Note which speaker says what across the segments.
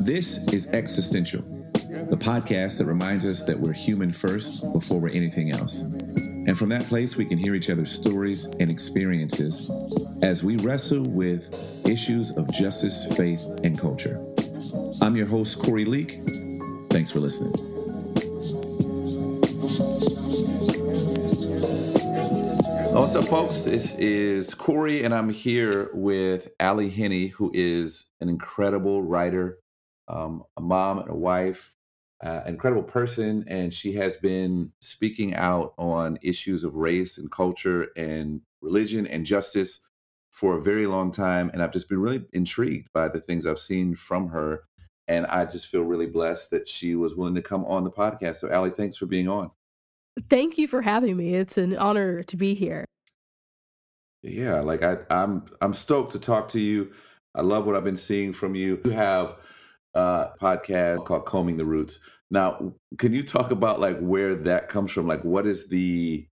Speaker 1: This is Existential, the podcast that reminds us that we're human first before we're anything else. And from that place, we can hear each other's stories and experiences as we wrestle with issues of justice, faith, and culture. I'm your host, Corey Leak. Thanks for listening. What's up, folks? This is Corey, and I'm here with Ally Henny, who is an incredible writer, um, a mom and a wife, uh, incredible person, and she has been speaking out on issues of race and culture and religion and justice for a very long time. And I've just been really intrigued by the things I've seen from her. And I just feel really blessed that she was willing to come on the podcast. So, Allie, thanks for being on.
Speaker 2: Thank you for having me. It's an honor to be here.
Speaker 1: Yeah, like I, I'm, I'm stoked to talk to you. I love what I've been seeing from you. You have uh, podcast called Combing the Roots. Now, can you talk about like where that comes from? Like, what is the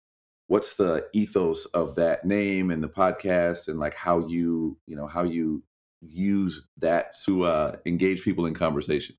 Speaker 1: what's the ethos of that name and the podcast, and like how you you know how you use that to uh, engage people in conversation?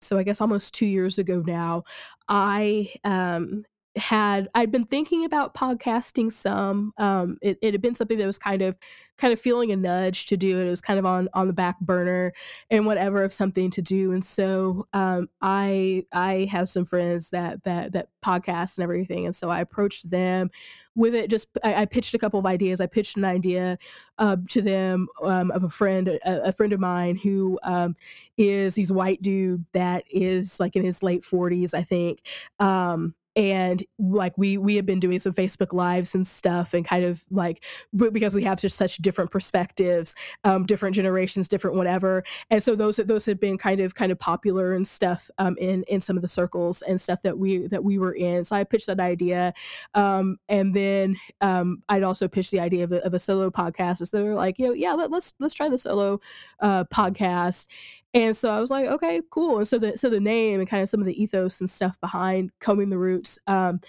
Speaker 2: So I guess almost two years ago now, I um, had I'd been thinking about podcasting some. Um, it, it had been something that was kind of kind of feeling a nudge to do it. It was kind of on on the back burner and whatever of something to do. And so um, I I have some friends that that that podcast and everything, and so I approached them with it just I, I, pitched a couple of ideas i pitched an idea uh, to them um, of a friend a, a, friend of mine who um, is he's white dude that is like in his late 40s i think um, and like we we have been doing some facebook lives and stuff and kind of like because we have just such different perspectives um, different generations different whatever. And so those those have been kind of kind of popular and stuff um, in in some of the circles and stuff that we that we were in. So i pitched that idea um, and then um, i'd also pitched the idea of a, of a solo podcast. So they were like you know yeah let, let's let's try the solo uh, podcast and so I was like, okay, cool. And so the so the name and kind of some of the ethos and stuff behind combing the roots, um,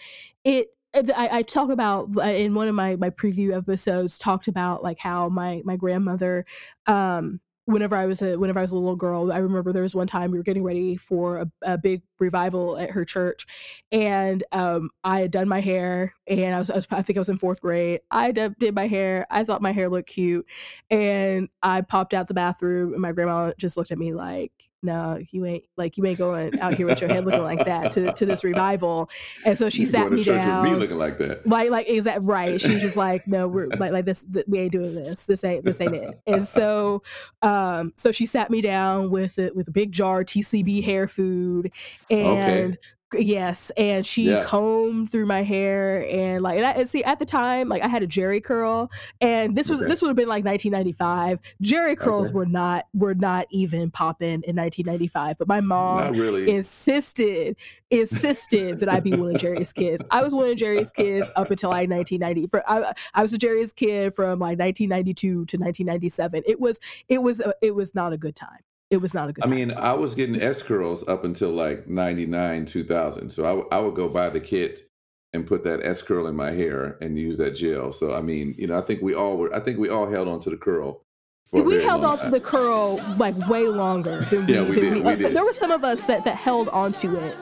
Speaker 2: it I, I, talk about uh, in one of my my preview episodes talked about like how my my grandmother um whenever I was a whenever I was a little girl, I remember there was one time we were getting ready for a, a big revival at her church, and um, I had done my hair, and I was, I was, I think I was in fourth grade. I did, my hair. I thought my hair looked cute, and I popped out the bathroom, and my grandma just looked at me like, no, you ain't like you ain't going out here with your head looking like that to to this revival. And so she
Speaker 1: you
Speaker 2: sat me down.
Speaker 1: me looking like that.
Speaker 2: Like like is that right? She was just like, no, we're like like this. Th- we ain't doing this. This ain't this ain't it. And so um so she sat me down with it with a big jar TCB hair food and okay. Yes, and she yeah. combed through my hair and like and, see at the time like I had a Jheri curl and this was okay. this would have been like 1995. Jheri curls okay. were not were not even popping in 1995, but my mom
Speaker 1: really.
Speaker 2: insisted insisted that I be one of Jheri's kids. I was one of Jheri's kids up until like 1990. For I, I was a Jheri's kid from like 1992 to 1997. It was it was a, it was not a good time it was not a good.
Speaker 1: I mean, I was getting S curls up until like '99, 2000. So I, w- I would go buy the kit and put that S curl in my hair and use that gel. So I mean, you know, I think we all were. I think we all held on to the curl.
Speaker 2: we held on to the curl like way longer than
Speaker 1: yeah, we,
Speaker 2: we,
Speaker 1: did,
Speaker 2: we,
Speaker 1: we did.
Speaker 2: There were some of us that, that held on to it.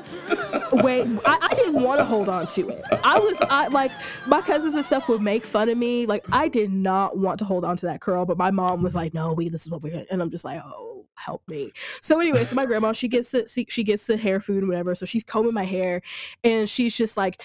Speaker 2: Wait, I, I didn't want to hold on to it. I was I like my cousins and stuff would make fun of me. Like I did not want to hold on to that curl, but my mom was like, "No, we this is what we're," and I'm just like, "Oh." Help me. So anyway, so my grandma, she gets the she gets the hair food and whatever. So she's combing my hair, and she's just like,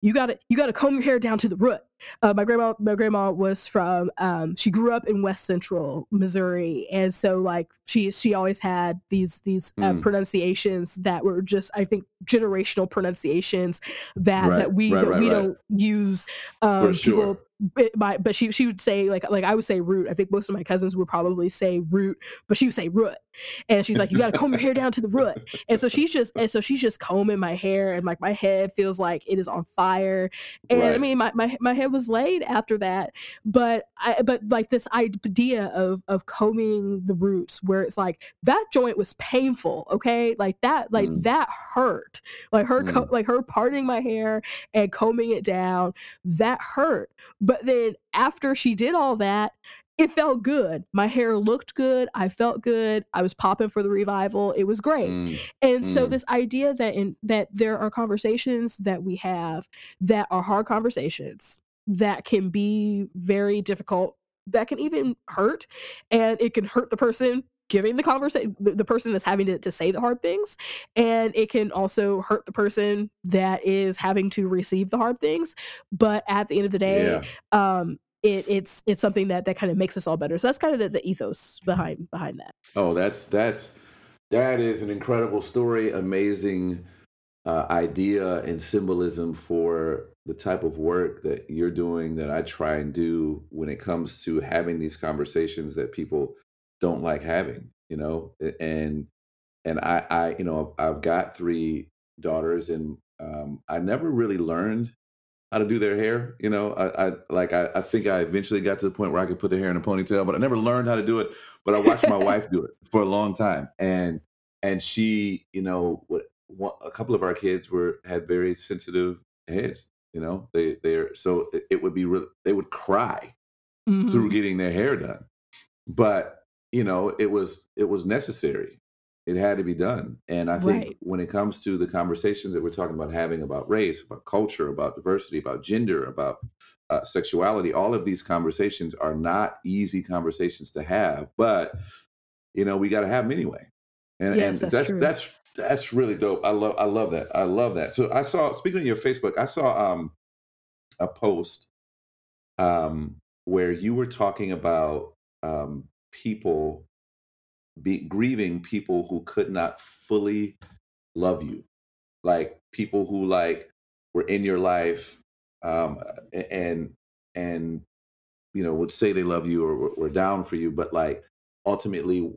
Speaker 2: "You got to you got to comb your hair down to the root." Uh, my grandma, my grandma was from. Um, she grew up in West Central Missouri, and so like she she always had these these uh, mm. pronunciations that were just I think generational pronunciations that
Speaker 1: right,
Speaker 2: that we
Speaker 1: right,
Speaker 2: that
Speaker 1: right,
Speaker 2: we don't use. Um,
Speaker 1: sure.
Speaker 2: People but, my, but she she would say like like I would say root. I think most of my cousins would probably say root, but she would say root. And she's like, you got to comb your hair down to the root. And so she's just and so she's just combing my hair, and like my head feels like it is on fire. And. I mean, my, my my head was laid after that, but I but like this idea of of combing the roots, where it's like that joint was painful. Okay, like that like mm. that hurt. Like her mm. co- like her parting my hair and combing it down, that hurt. But then after she did all that, it felt good. My hair looked good. I felt good. I was popping for the revival. It was great.
Speaker 1: Mm,
Speaker 2: And so
Speaker 1: mm,
Speaker 2: this idea that in that there are conversations that we have that are hard conversations that can be very difficult, that can even hurt, and it can hurt the person giving the conversation the, person that's having to, to say the hard things and it can also hurt the person that is having to receive the hard things but at the end of the day
Speaker 1: yeah.
Speaker 2: um it, it's it's something that that kind of makes us all better. So that's kind of the, the ethos behind behind that.
Speaker 1: Oh, that's that's that is an incredible story, amazing uh, idea and symbolism for the type of work that you're doing that I try and do when it comes to having these conversations that people don't like having, you know, and and I I you know I've, got three daughters and um, I never really learned how to do their hair. You know, I, I like I, I think I eventually got to the point where I could put their hair in a ponytail, but I never learned how to do it. But I watched my wife do it for a long time, and and she, you know, what one, a couple of our kids were had very sensitive heads. You know, they they're so it, it would be real. They would cry through
Speaker 2: hmm
Speaker 1: getting their hair done but you know it was it was necessary it had to be done and i think
Speaker 2: Right.
Speaker 1: when it comes to the conversations that we're talking about having about race about culture about diversity about gender about uh, sexuality all of these conversations are not easy conversations to have but you know we got to have them anyway and
Speaker 2: Yes,
Speaker 1: and
Speaker 2: that's
Speaker 1: that's that's that's really dope. I love i love that. I love that. So i saw speaking of your facebook i saw um a post um where you were talking about um people be grieving people who could not fully love you. Like people who like were in your life um and and you know would say they love you or were down for you but like ultimately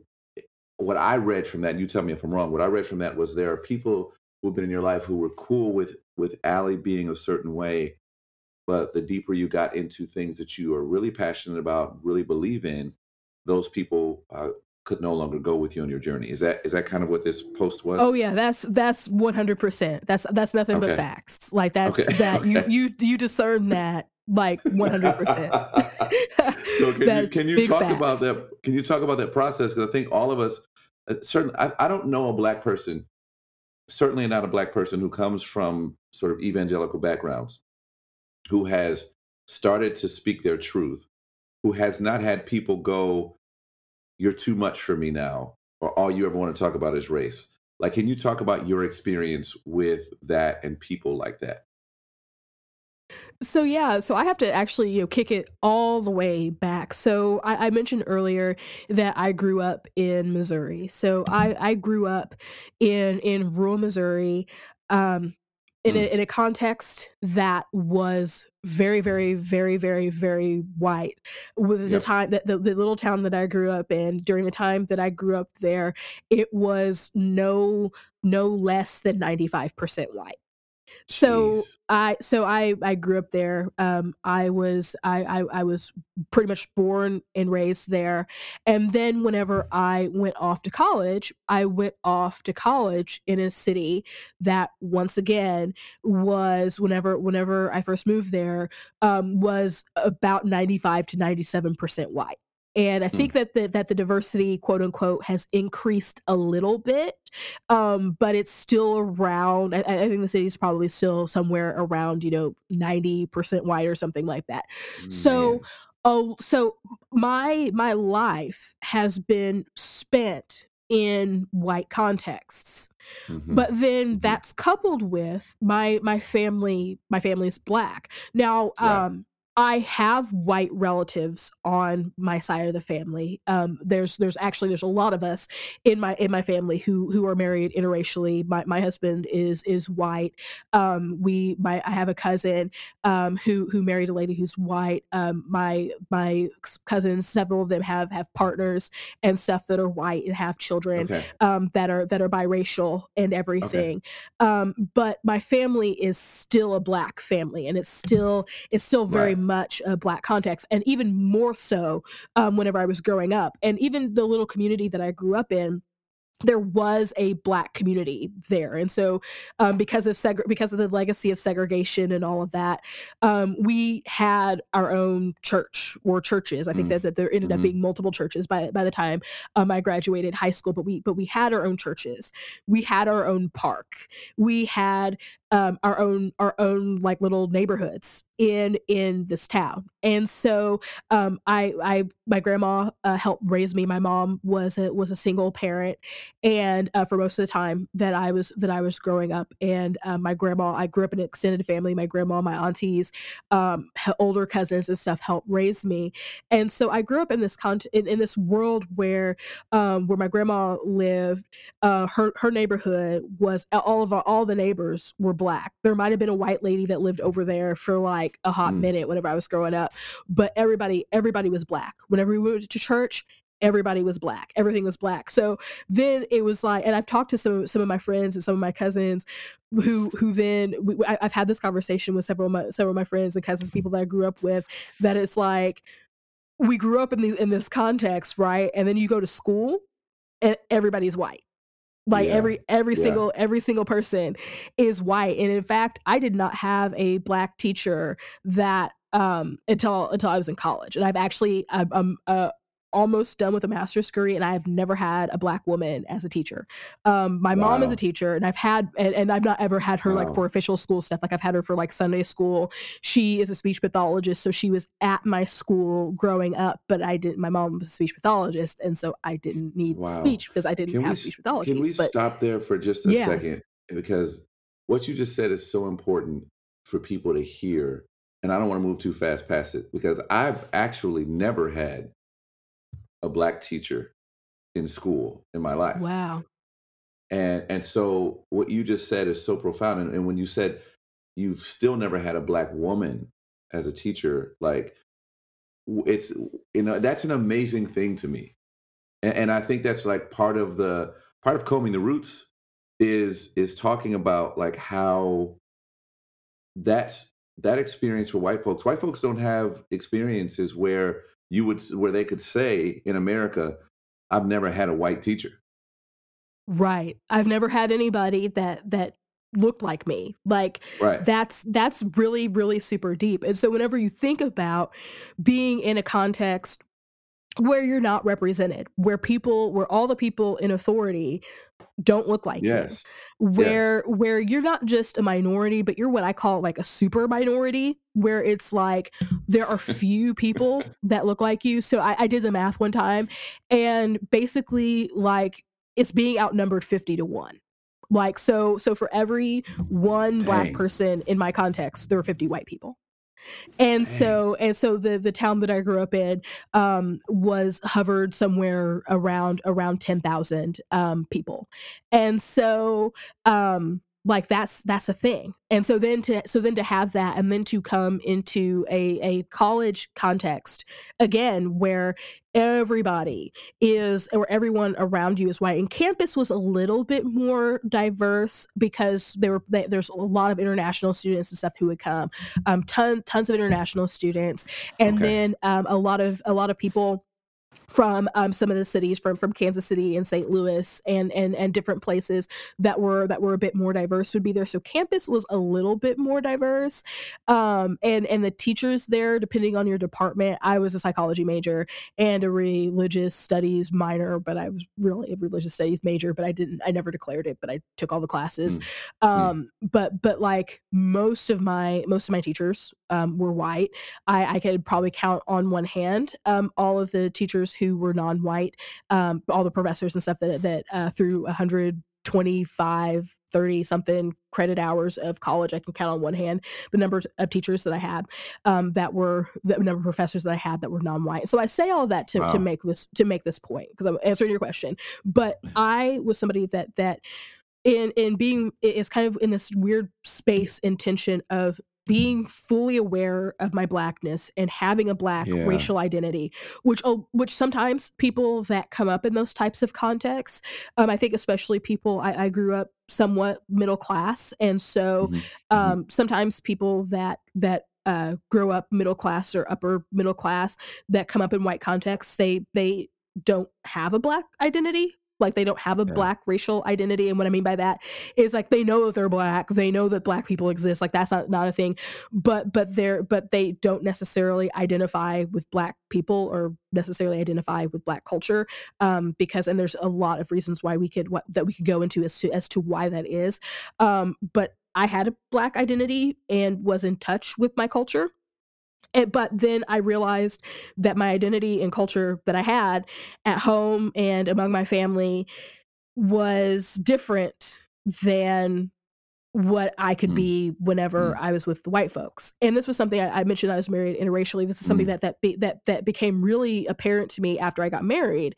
Speaker 1: what i read from that and you tell me if i'm wrong what i read from that was there are people who've been in your life who were cool with with Ally being a certain way but the deeper you got into things that you are really passionate about, really believe in, those people uh, could no longer go with you on your journey. Is that is that kind of what this post was?
Speaker 2: Oh yeah, that's that's 100%. That's that's nothing but facts. Like
Speaker 1: Okay.
Speaker 2: that's that you you you discern that like 100%.
Speaker 1: so can you can you talk about that? Can you talk about that process? Because I think all of us, uh, certainly, I, I don't know a black person, certainly not a black person who comes from sort of evangelical backgrounds, who has started to speak their truth, who has not had people go, you're too much for me now, or all you ever want to talk about is race. Like, can you talk about your experience with that and people like that?
Speaker 2: So yeah, so I have to actually, you know, kick it all the way back. So I, I mentioned earlier that I grew up in Missouri. So I, I grew up in in rural Missouri, um, in
Speaker 1: Mm,
Speaker 2: a in a context that was very, very, very, very, very white. With the
Speaker 1: yep.
Speaker 2: time that the, the little town that I grew up in, during the time that I grew up there, it was no no less than 95% white. So
Speaker 1: Jeez.
Speaker 2: I so I I grew up there. Um, I was I, I I was pretty much born and raised there, and then whenever I went off to college, I went off to college in a city that once again was whenever whenever I first moved there um, was about ninety five to ninety seven percent white. And I think
Speaker 1: Mm,
Speaker 2: that the, that the diversity, quote unquote, has increased a little bit, um, but it's still around. I, I think the city is probably still somewhere around, you know, 90% white or something like that. So, oh, so my my life has been spent in white contexts
Speaker 1: hmm
Speaker 2: but then
Speaker 1: hmm
Speaker 2: that's coupled with my my family my family's black now
Speaker 1: Right.
Speaker 2: um i have white relatives on my side of the family um there's there's actually there's a lot of us in my in my family who who are married interracially my my husband is is white um we my i have a cousin um who who married a lady who's white um my my cousins several of them have have partners and stuff that are white and have children
Speaker 1: Okay.
Speaker 2: um, that are that are biracial and
Speaker 1: Okay.
Speaker 2: everything. Um, but my family is still a black family, and it's still it's still very
Speaker 1: Right.
Speaker 2: Much a black context, and even more so um, whenever I was growing up, and even the little community that I grew up in. there was a black community there and so um, because of seg- because of the legacy of segregation and all of that um, we had our own church or churches i think
Speaker 1: Mm.
Speaker 2: that, that there ended up
Speaker 1: Mhm.
Speaker 2: being multiple churches by by the time um, i graduated high school but we but we had our own churches we had our own park we had um, our own our own like little neighborhoods in in this town and so um, i i my grandma uh, helped raise me my mom was a was a single parent and uh, for most of the time that I was that I was growing up. And uh, my grandma, I grew up in an extended family. My grandma, my aunties, um, older cousins and stuff helped raise me. And so I grew up in this con- in, in this world where um, where my grandma lived. Uh, her her neighborhood was all of our, all the neighbors were black. There might have been a white lady that lived over there for like a hot
Speaker 1: Mm.
Speaker 2: minute whenever I was growing up, but everybody everybody was black. Whenever we went to church, everybody was black. Everything was black. So then it was like and i've talked to some some of my friends and some of my cousins who who then we, I, i've had this conversation with several of my several of my friends and cousins people that i grew up with that it's like we grew up in the in this context right and then you go to school and everybody's white like
Speaker 1: Yeah.
Speaker 2: every every
Speaker 1: Yeah.
Speaker 2: single every single person is white and in fact i did not have a black teacher that um until until i was in college and i've actually i'm, I'm uh, almost done with a master's degree and i've never had a black woman as a teacher. Um my mom is a teacher and i've had and, and i've not ever had her like for official school stuff. Like i've had her for like sunday school. She is a speech pathologist so she was at my school growing up but i didn't my mom was a speech pathologist and so i didn't need
Speaker 1: Wow.
Speaker 2: speech because i didn't
Speaker 1: Can
Speaker 2: have
Speaker 1: s-
Speaker 2: speech pathology
Speaker 1: can we
Speaker 2: but
Speaker 1: stop there for just a
Speaker 2: Yeah.
Speaker 1: second? Because what you just said is so important for people to hear and I don't want to move too fast past it because I've actually never had a black teacher in school in my life.
Speaker 2: wow
Speaker 1: And and so what you just said is so profound. And, and when you said you've still never had a black woman as a teacher, like it's you know that's an amazing thing to me. And, and I think that's like part of the part of combing the roots is is talking about like how that's that experience for white folks. White folks don't have experiences where you would where they could say in America, I've never had a white teacher.
Speaker 2: Right. I've never had anybody that that looked like me. Like
Speaker 1: Right.
Speaker 2: that's that's really really super deep. And so whenever you think about being in a context where you're not represented, where people where all the people in authority don't look like you,
Speaker 1: yes.
Speaker 2: where where you're not just a minority but you're what i call like a super minority where it's like there are few people that look like you. So I, I did the math one time and basically like it's being outnumbered 50 to 1 like so so for every one black person in my context there are 50 white people and
Speaker 1: Dang.
Speaker 2: so and so the the town that I grew up in um, was hovered somewhere around around ten thousand um, people, and so um, like that's that's a thing. And so then to so then to have that and then to come into a a college context again where everybody is or everyone around you is white and campus was a little bit more diverse because there were they, there's a lot of international students and stuff who would come um ton, tons of international students and
Speaker 1: Okay.
Speaker 2: then um, a lot of a lot of people from um, some of the cities from from Kansas City and St. Louis and and and different places that were that were a bit more diverse would be there. So campus was a little bit more diverse, um, and and the teachers there, depending on your department, I was a psychology major and a religious studies minor, but I was really a religious studies major, but I didn't I never declared it, but I took all the classes.
Speaker 1: Mm.
Speaker 2: Um, but but like most of my most of my teachers um, were white. I, I could probably count on one hand um, all of the teachers who were non-white, um, all the professors and stuff that that uh, through 125, 30 something credit hours of college, I can count on one hand the numbers of teachers that I had um, that were the number of professors that I had that were non-white. So I say all that to, to make this to make this point because I'm answering your question. But I was somebody that that in in being is kind of in this weird space and tension of being fully aware of my blackness and having a black
Speaker 1: Yeah.
Speaker 2: racial identity which oh, which sometimes people that come up in those types of contexts um, i think especially people I, I grew up somewhat middle class and so
Speaker 1: Mhm. Mhm.
Speaker 2: um, sometimes people that that uh, grow up middle class or upper middle class that come up in white contexts they they don't have a black identity like they don't have a
Speaker 1: Yeah.
Speaker 2: black racial identity and what i mean by that is like they know that they're black they know that black people exist like that's not, not a thing but but they're but they don't necessarily identify with black people or necessarily identify with black culture um because and there's a lot of reasons why we could what that we could go into as to as to why that is um but i had a black identity and was in touch with my culture and, but then I realized that my identity and culture that I had at home and among my family was different than what I could
Speaker 1: Mm.
Speaker 2: be whenever
Speaker 1: Mm.
Speaker 2: I was with the white folks. And this was something I, I mentioned I was married interracially. This is something
Speaker 1: Mm.
Speaker 2: that that be, that that became really apparent to me after I got married.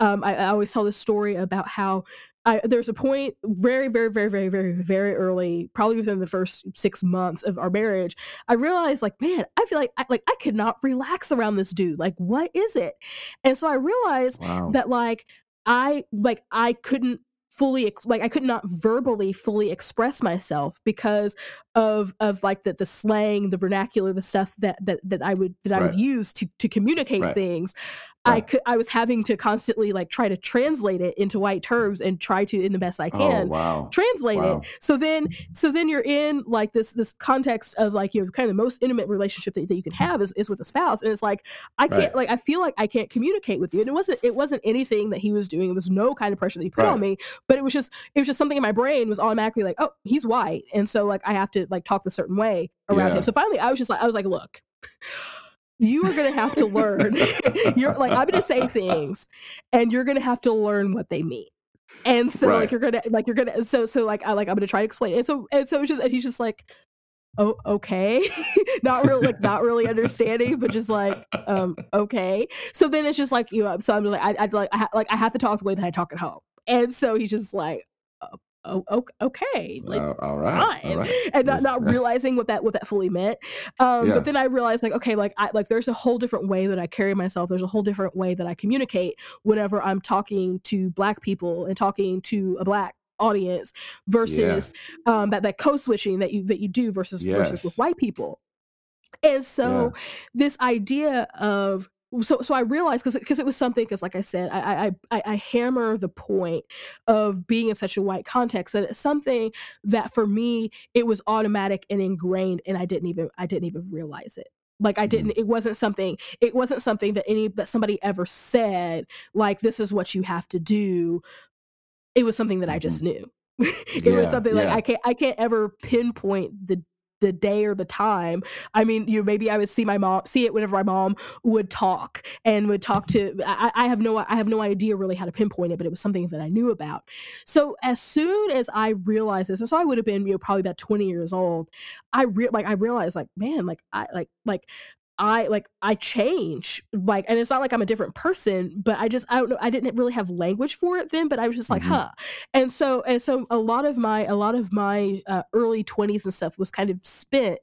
Speaker 2: Um, I, I always tell this story about how I, there's a point very, very, very, very, very, very early, probably within the first six months of our marriage, I realized like, man, I feel like I, like I could not relax around this dude. Like, what is it? And so I realized
Speaker 1: Wow.
Speaker 2: that like I like I couldn't fully ex- like I could not verbally fully express myself because of of like the the slang, the vernacular, the stuff that that that I would that I would use to to communicate
Speaker 1: Right.
Speaker 2: things. I could I was having to constantly like try to translate it into white terms and try to in the best I
Speaker 1: Oh,
Speaker 2: can
Speaker 1: wow.
Speaker 2: translate
Speaker 1: Wow.
Speaker 2: it so then so then you're in like this this context of like you know kind of the most intimate relationship that, that you can have is, is with a spouse and it's like i can't
Speaker 1: Right.
Speaker 2: like i feel like i can't communicate with you and it wasn't it wasn't anything that he was doing it was no kind of pressure that he put on me but it was just it was just something in my brain was automatically like oh he's white and so like i have to like talk a certain way around
Speaker 1: Yeah.
Speaker 2: him so finally i was just like i was like look you are gonna have to learn you're like i'm gonna say things and you're gonna have to learn what they mean and so
Speaker 1: Right.
Speaker 2: like you're gonna like you're gonna so so like I like I'm gonna try to explain. And so and so it's just and he's just like, oh okay, not really like not really understanding, but just like um okay. So then it's just like you know so I'm just like I I like I ha- like I have to talk the way that I talk at home, and so he's just like. Oh, ok- okay like
Speaker 1: Uh, all right. All right.
Speaker 2: and not, not realizing what that what that fully meant um
Speaker 1: Yeah.
Speaker 2: but then i realized like okay like i like there's a whole different way that i carry myself there's a whole different way that i communicate whenever i'm talking to black people and talking to a black audience versus um that that code switching that you that you do versus versus with white people and so
Speaker 1: Yeah.
Speaker 2: this idea of so so I realized because because it was something because like I said I, I I hammer the point of being in such a white context that it's something that for me it was automatic and ingrained and I didn't even I didn't even realize it like I
Speaker 1: Mhm.
Speaker 2: didn't it wasn't something it wasn't something that any that somebody ever said like this is what you have to do it was something that I
Speaker 1: Mhm.
Speaker 2: just knew. it was something like
Speaker 1: Yeah.
Speaker 2: I can't I can't ever pinpoint the the day or the time. I mean, you know, maybe I would see my mom see it whenever my mom would talk and would talk to I, I have no I have no idea really how to pinpoint it, but it was something that I knew about. So as soon as I realized this, and so I would have been, you know, probably about 20 years old, I re- like I realized like, man, like I like like I like I change like and it's not like I'm a different person but I just I don't know I didn't really have language for it then but I was just like
Speaker 1: Mhm.
Speaker 2: huh and so and so a lot of my a lot of my uh, early 20s and stuff was kind of spent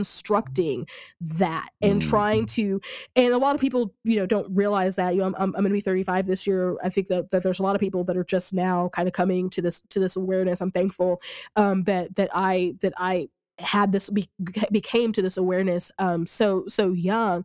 Speaker 2: deconstructing that and
Speaker 1: Mm.
Speaker 2: trying to and a lot of people you know don't realize that you know I'm, I'm, I'm gonna be 35 this year I think that, that there's a lot of people that are just now kind of coming to this to this awareness I'm thankful um that that I that I had this be, became to this awareness um so so young.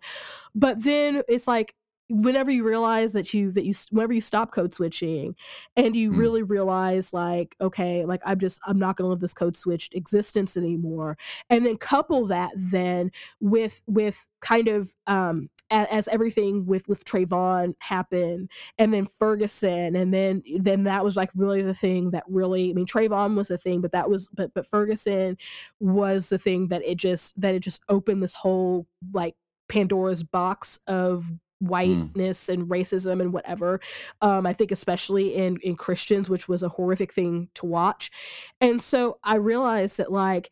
Speaker 2: But then it's like whenever you realize that you that you whenever you stop code switching and you
Speaker 1: Mm.
Speaker 2: really realize like okay like i'm just i'm not going to live this code switched existence anymore and then couple that then with with kind of um as, as everything with with Trayvon happened and then Ferguson and then then that was like really the thing that really I mean Trayvon was the thing but that was but but Ferguson was the thing that it just that it just opened this whole like Pandora's box of whiteness and racism and whatever um i think especially in in christians which was a horrific thing to watch. And so i realized that like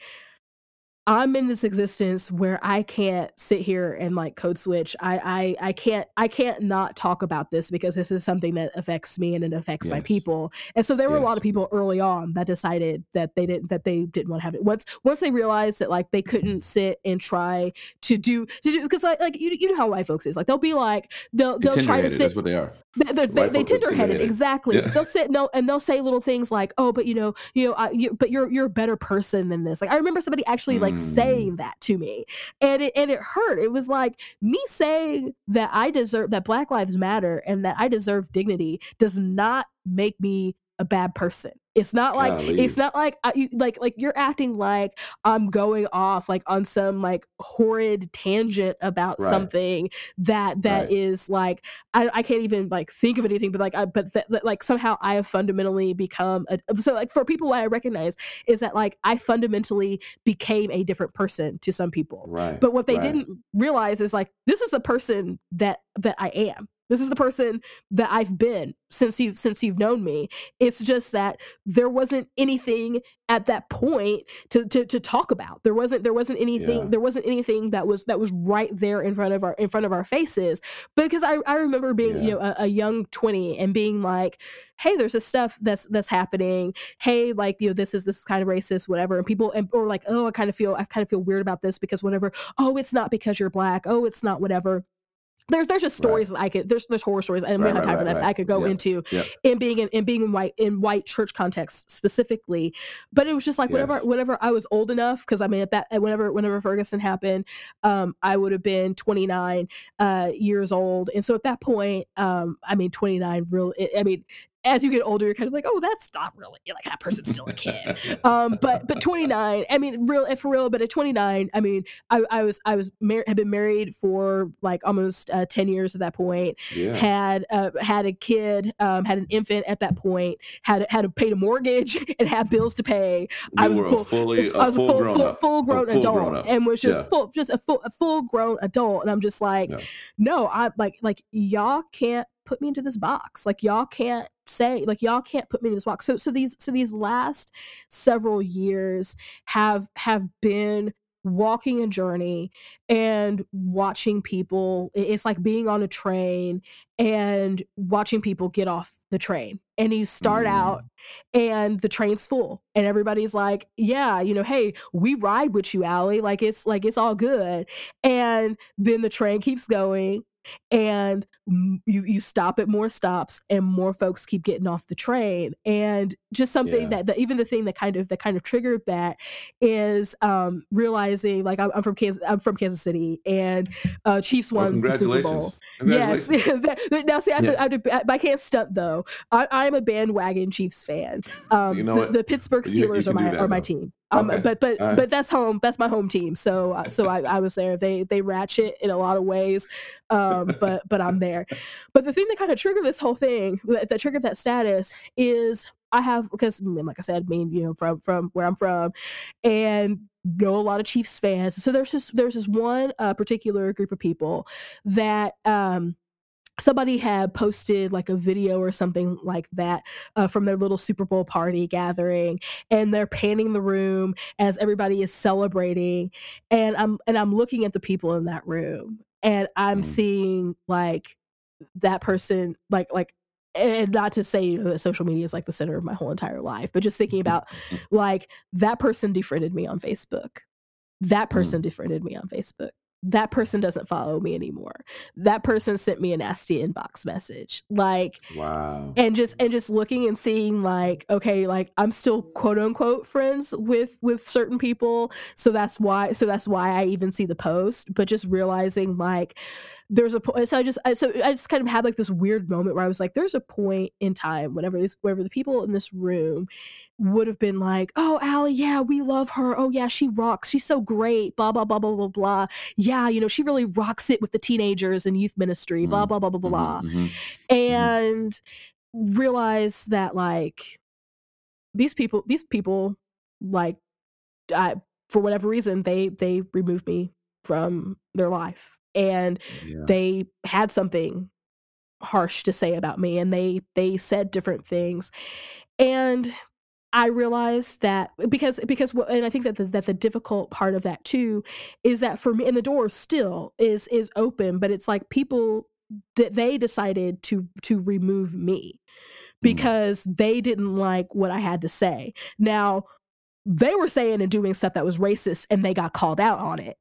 Speaker 2: I'm in this existence where I can't sit here and like code switch. I I I can't I can't not talk about this because this is something that affects me and it affects my people. And so there were a lot of people early on that decided that they didn't that they didn't want to have it. Once once they realized that like they couldn't mm-hmm. sit and try to do to do because like like you, you know how white folks is like they'll be like they'll they'll try to sit
Speaker 1: That's what they are.
Speaker 2: They're, they're, they tenderheaded, exactly. Yeah. They'll sit no, and they'll say little things like, "Oh, but you know, you know, I, you, but you're you're a better person than this." Like I remember somebody actually like saying mm. that to me, and it and it hurt. It was like me saying that I deserve that Black Lives Matter and that I deserve dignity does not make me a bad person. It's not like Golly. it's not like uh, you, like like you're acting like I'm going off like on some like horrid tangent about right. something that that right. is like I, I can't even like think of anything but like I, but th- like somehow I have fundamentally become a, so like for people what I recognize is that like I fundamentally became a different person to some people.
Speaker 1: Right.
Speaker 2: But what they right. didn't realize is like this is the person that that I am. This is the person that I've been since you've since you've known me. It's just that there wasn't anything at that point to to, to talk about. There wasn't there wasn't anything yeah. there wasn't anything that was that was right there in front of our in front of our faces. Because I, I remember being, yeah. you know, a, a young 20 and being like, hey, there's this stuff that's that's happening. Hey, like, you know, this is this is kind of racist, whatever. And people and or like, oh, I kind of feel I kind of feel weird about this because whatever. Oh, it's not because you're black. Oh, it's not whatever there's there's just stories right. that I could there's there's horror stories right, we don't have time right, for that I could go into in being in, in being in white in white church context specifically. But it was just like yes. whenever whenever I was old enough because I mean at that whenever whenever Ferguson happened, um, I would have been 29 uh, years old, and so at that point, um, I mean 29 real. I mean as you get older, you're kind of like, oh, that's not really like that person's still a kid. um, but but 29, I mean, real if for real, but at 29, I mean, I, I was I was mar- had been married for like almost uh, 10 years at that point. Yeah. Had uh, had a kid, um, had an infant at that point. Had had to pay a mortgage and had bills to pay.
Speaker 1: You I was full, fully, I was full, full,
Speaker 2: full, full grown full adult grown and was just yeah. full just a full a full grown adult. And I'm just like, yeah. no, I like like y'all can't put me into this box. Like y'all can't say like y'all can't put me in this box. So so these so these last several years have have been walking a journey and watching people it's like being on a train and watching people get off the train and you start mm. out and the train's full and everybody's like yeah you know hey we ride with you Ally like it's like it's all good and then the train keeps going and you you stop at more stops and more folks keep getting off the train and just something yeah. that the, even the thing that kind of that kind of triggered that is um realizing like I'm, I'm from Kansas I'm from Kansas City and uh Chiefs won
Speaker 1: oh,
Speaker 2: the Super Bowl. yes. Now see I, yeah. I, I, I, can't stunt though. I, am a bandwagon Chiefs fan. Um you know the, the, Pittsburgh Steelers you, you are my that, are my team um, okay. but but right. but that's home. That's my home team. So uh, so I, I was there. They they ratchet in a lot of ways, um, but but I'm there. But the thing that kind of triggered this whole thing, that, that triggered that status, is I have because like I said, mean you know from from where I'm from, and know a lot of Chiefs fans. So there's just there's this one uh, particular group of people that um somebody had posted like a video or something like that uh, from their little Super Bowl party gathering, and they're panning the room as everybody is celebrating, and I'm and I'm looking at the people in that room, and I'm mm. seeing like that person like like and not to say you know, that social media is like the center of my whole entire life, but just thinking about like that person defriended me on Facebook. That mm. person defriended me on Facebook that person doesn't follow me anymore. That person sent me a nasty inbox message. Like
Speaker 1: wow.
Speaker 2: and just and just looking and seeing like okay like i'm still quote unquote friends with with certain people. So that's why so that's why i even see the post but just realizing like there's a point so i just I, so i just kind of had like this weird moment where i was like there's a point in time whenever this whenever the people in this room would have been like oh Ally yeah we love her oh yeah she rocks she's so great blah blah blah blah blah blah yeah you know she really rocks it with the teenagers and youth ministry blah mm-hmm. blah blah blah blah mm-hmm. mm-hmm. and mm-hmm. realize that like these people these people like I, for whatever reason they they removed me from their life and yeah. they had something harsh to say about me and they they said different things and I realized that because because and I think that the, that the difficult part of that too is that for me and the door still is is open but it's like people that they decided to to remove me mm. because mm. they didn't like what I had to say. Now they were saying and doing stuff that was racist and they got called out on it.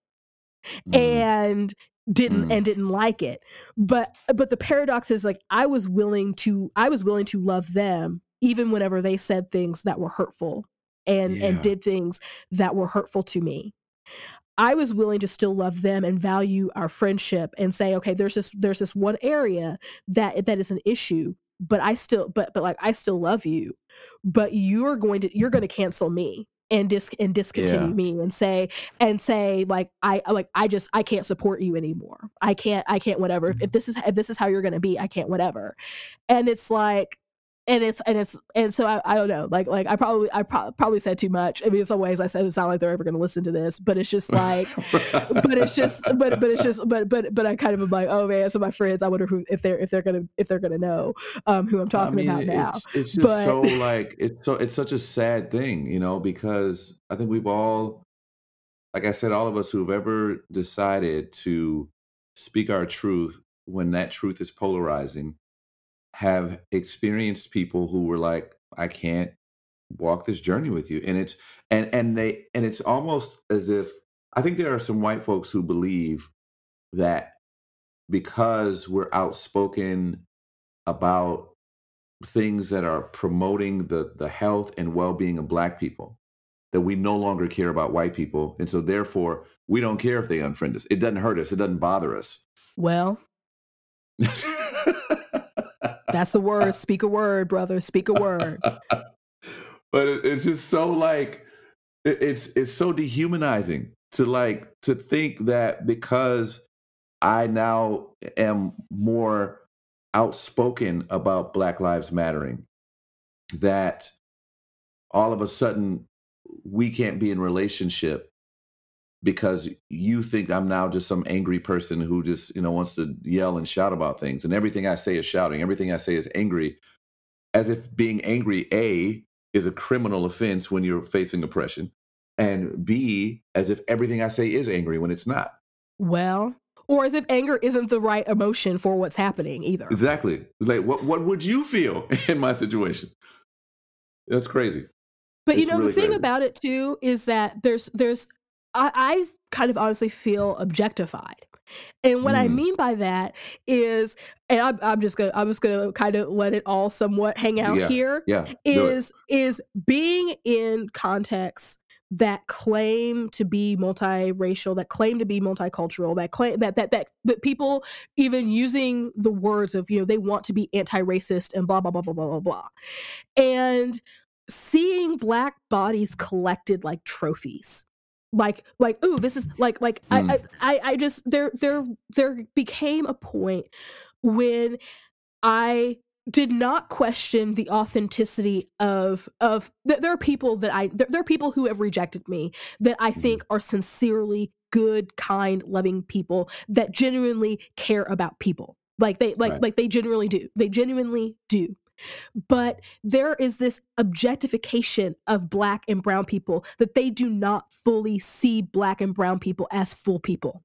Speaker 2: Mm. And didn't mm. and didn't like it but but the paradox is like i was willing to i was willing to love them even whenever they said things that were hurtful and yeah. and did things that were hurtful to me I was willing to still love them and value our friendship and say, okay, there's this there's this one area that that is an issue, but I still but but like I still love you, but you're going to you're going to cancel me and dis and discontinue yeah. me and say and say like I like I just I can't support you anymore. I can't I can't whatever. If, if mm-hmm. this is if this is how you're to be, I can't whatever. And it's like and it's and it's and so I, I don't know like like I probably I pro- probably said too much. I mean, in some ways I said it's not like they're ever going to listen to this, but it's just like, but it's just but but it's just but but but I kind of am like, oh man, so my friends, I wonder who if they're if they're gonna if they're gonna know um who I'm talking I mean, about
Speaker 1: it's,
Speaker 2: now.
Speaker 1: It's just but, so like it's so it's such a sad thing, you know, because I think we've all, like I said, all of us who've ever decided to speak our truth when that truth is polarizing have experienced people who were like, I can't walk this journey with you. And it's and and they and it's almost as if I think there are some white folks who believe that because we're outspoken about things that are promoting the the health and well-being of black people that we no longer care about white people and so therefore we don't care if they unfriend us it doesn't hurt us it doesn't bother us
Speaker 2: well That's the word. Speak a word, brother. Speak a word.
Speaker 1: but it's just so like it's it's so dehumanizing to like to think that because I now am more outspoken about Black Lives Mattering, that all of a sudden we can't be in relationship because you think I'm now just some angry person who just, you know, wants to yell and shout about things. And everything I say is shouting, everything I say is angry, as if being angry, A, is a criminal offense when you're facing oppression, and B, as if everything I say is angry when it's not.
Speaker 2: Well, or as if anger isn't the right emotion for what's happening either.
Speaker 1: Exactly. Like what what would you feel in my situation? That's crazy.
Speaker 2: But it's you know really the thing crazy. about it too is that there's there's I, I kind of honestly feel objectified. And what mm. I mean by that is, and I'm, I'm, just gonna, I'm just gonna kind of let it all somewhat hang out
Speaker 1: yeah.
Speaker 2: here.
Speaker 1: Yeah,
Speaker 2: is is being in contexts that claim to be multiracial, that claim to be multicultural, that claim that that that that people even using the words of you know they want to be anti-racist and blah blah blah blah blah blah blah, and seeing black bodies collected like trophies like like ooh this is like like mm. I, I i just there there there became a point when i did not question the authenticity of of th- there are people that i there, there, are people who have rejected me that i mm-hmm. think are sincerely good kind loving people that genuinely care about people like they like right. like they genuinely do they genuinely do but there is this objectification of black and brown people that they do not fully see black and brown people as full people.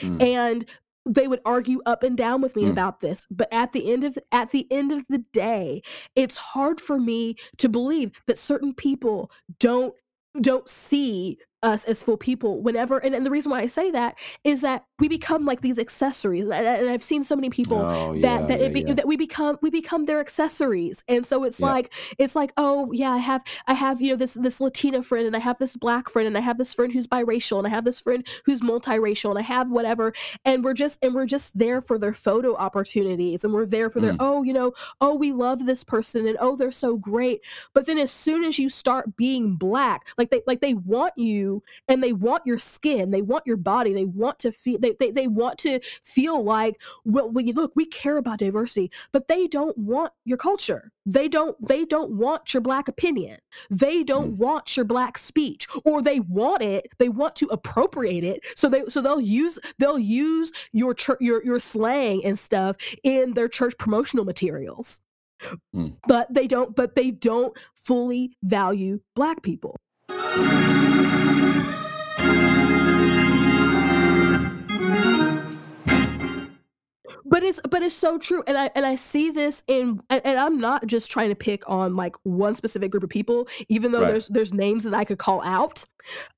Speaker 2: Mm. And they would argue up and down with me mm. about this but at the end of at the end of the day it's hard for me to believe that certain people don't don't see us as full people whenever and, and the reason why i say that is that we become like these accessories and, and i've seen so many people oh, that yeah, that, yeah, be, yeah. that we become we become their accessories and so it's like it's like oh yeah i have i have you know this this latina friend and i have this black friend and i have this friend who's biracial and i have this friend who's multiracial and i have whatever and we're just and we're just there for their photo opportunities and we're there for their mm. oh you know oh we love this person and oh they're so great but then as soon as you start being black like they like they want you and they want your skin they want your body they want to feel they, they, they want to feel like well we look we care about diversity but they don't want your culture they don't they don't want your black opinion they don't mm. want your black speech or they want it they want to appropriate it so they so they'll use they'll use your church your your slang and stuff in their church promotional materials mm. but they don't but they don't fully value black people But it's but it's so true, and I and I see this in and and I'm not just trying to pick on, like, one specific group of people, even though
Speaker 1: Right.
Speaker 2: there's there's names that I could call out,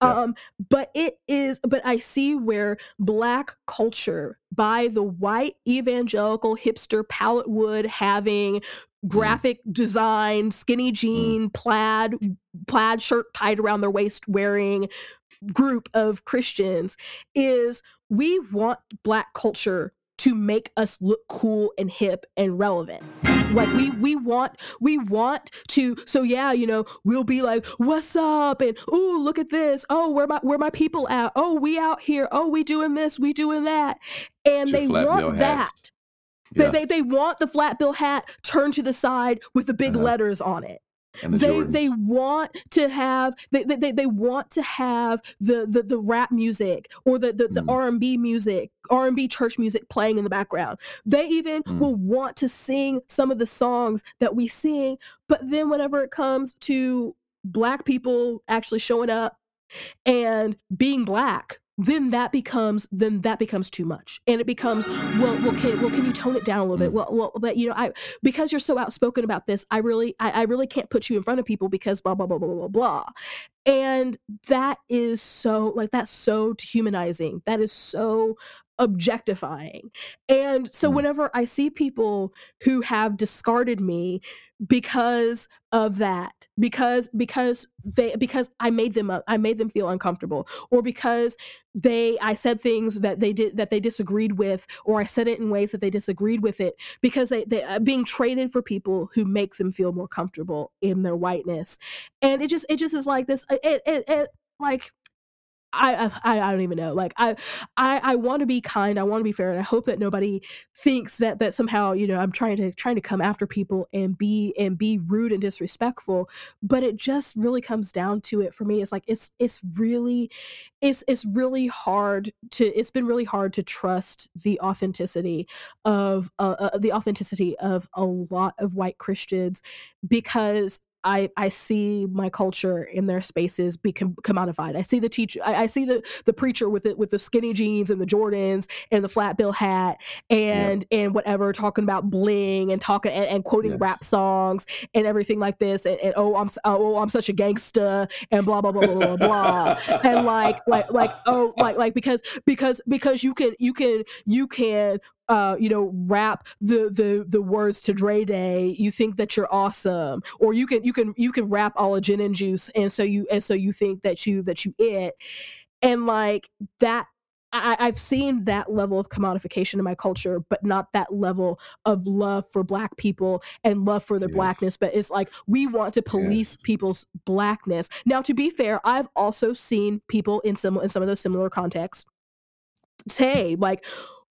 Speaker 1: Yeah.
Speaker 2: um, but it is but I see where Black culture by the white evangelical hipster palette wood having
Speaker 1: Mm.
Speaker 2: graphic design, skinny
Speaker 1: Mm.
Speaker 2: jean, plaid plaid shirt tied around their waist wearing group of Christians is we want Black culture to make us look cool and hip and relevant. Like we we want we want to so yeah, you know, we'll be like, "What's up?" and "Ooh, look at this. Oh, where my where my people at? Oh, we out here. Oh, we doing this, we doing that." And
Speaker 1: your
Speaker 2: they want that. They they they want the flat bill hat turned to the side with the big
Speaker 1: Uh-huh.
Speaker 2: letters on it.
Speaker 1: The
Speaker 2: They they want to have they they they they want to have the the the rap music or the the the
Speaker 1: Mm.
Speaker 2: R&B music, R&B church music playing in the background. They even
Speaker 1: Mm.
Speaker 2: will want to sing some of the songs that we sing, but then whenever it comes to Black people actually showing up and being Black, then that becomes then that becomes too much. And it becomes, "Well well, can well, can you tone it down a little bit?
Speaker 1: Mm.
Speaker 2: Well well, but, you know, I because you're so outspoken about this, I really I I really can't put you in front of people because blah, blah, blah, blah, blah, blah." And that is so like, that's so dehumanizing. That is so objectifying. And so
Speaker 1: Mm.
Speaker 2: whenever I see people who have discarded me because of that, because because they because I made them, uh, I made them feel uncomfortable, or because they I said things that they did that they disagreed with, or I said it in ways that they disagreed with it, because they they uh, being traded for people who make them feel more comfortable in their whiteness. And it just it just is like this, it it it like I I I don't even know. Like I I I want to be kind. I want to be fair, and I hope that nobody thinks that that somehow you know I'm trying to trying to come after people and be and be rude and disrespectful. But it just really comes down to it for me. It's like it's it's really it's it's really hard to it's been really hard to trust the authenticity of uh, uh, the authenticity of a lot of white Christians because I I see my culture in their spaces be com- commodified. I see the teacher, I, I see the the preacher with it with the skinny jeans and the Jordans and the flat bill hat
Speaker 1: Yeah.
Speaker 2: and and whatever, talking about bling and talking and, and quoting rap songs and everything like this. And, and oh, I'm oh I'm such a gangsta and blah blah blah blah blah blah. And like like like oh like like because because because you can you can you can uh you know rap the the the words to Dre Day you think that you're awesome or you can you can you can rap all of gin and juice and so you and so you think that you that you it and like that I, I've seen that level of commodification in my culture, but not that level of love for black people and love for their
Speaker 1: Yes.
Speaker 2: blackness. But it's like we want to police
Speaker 1: Yes.
Speaker 2: people's blackness. Now, to be fair, I've also seen people in some in some of those similar contexts say like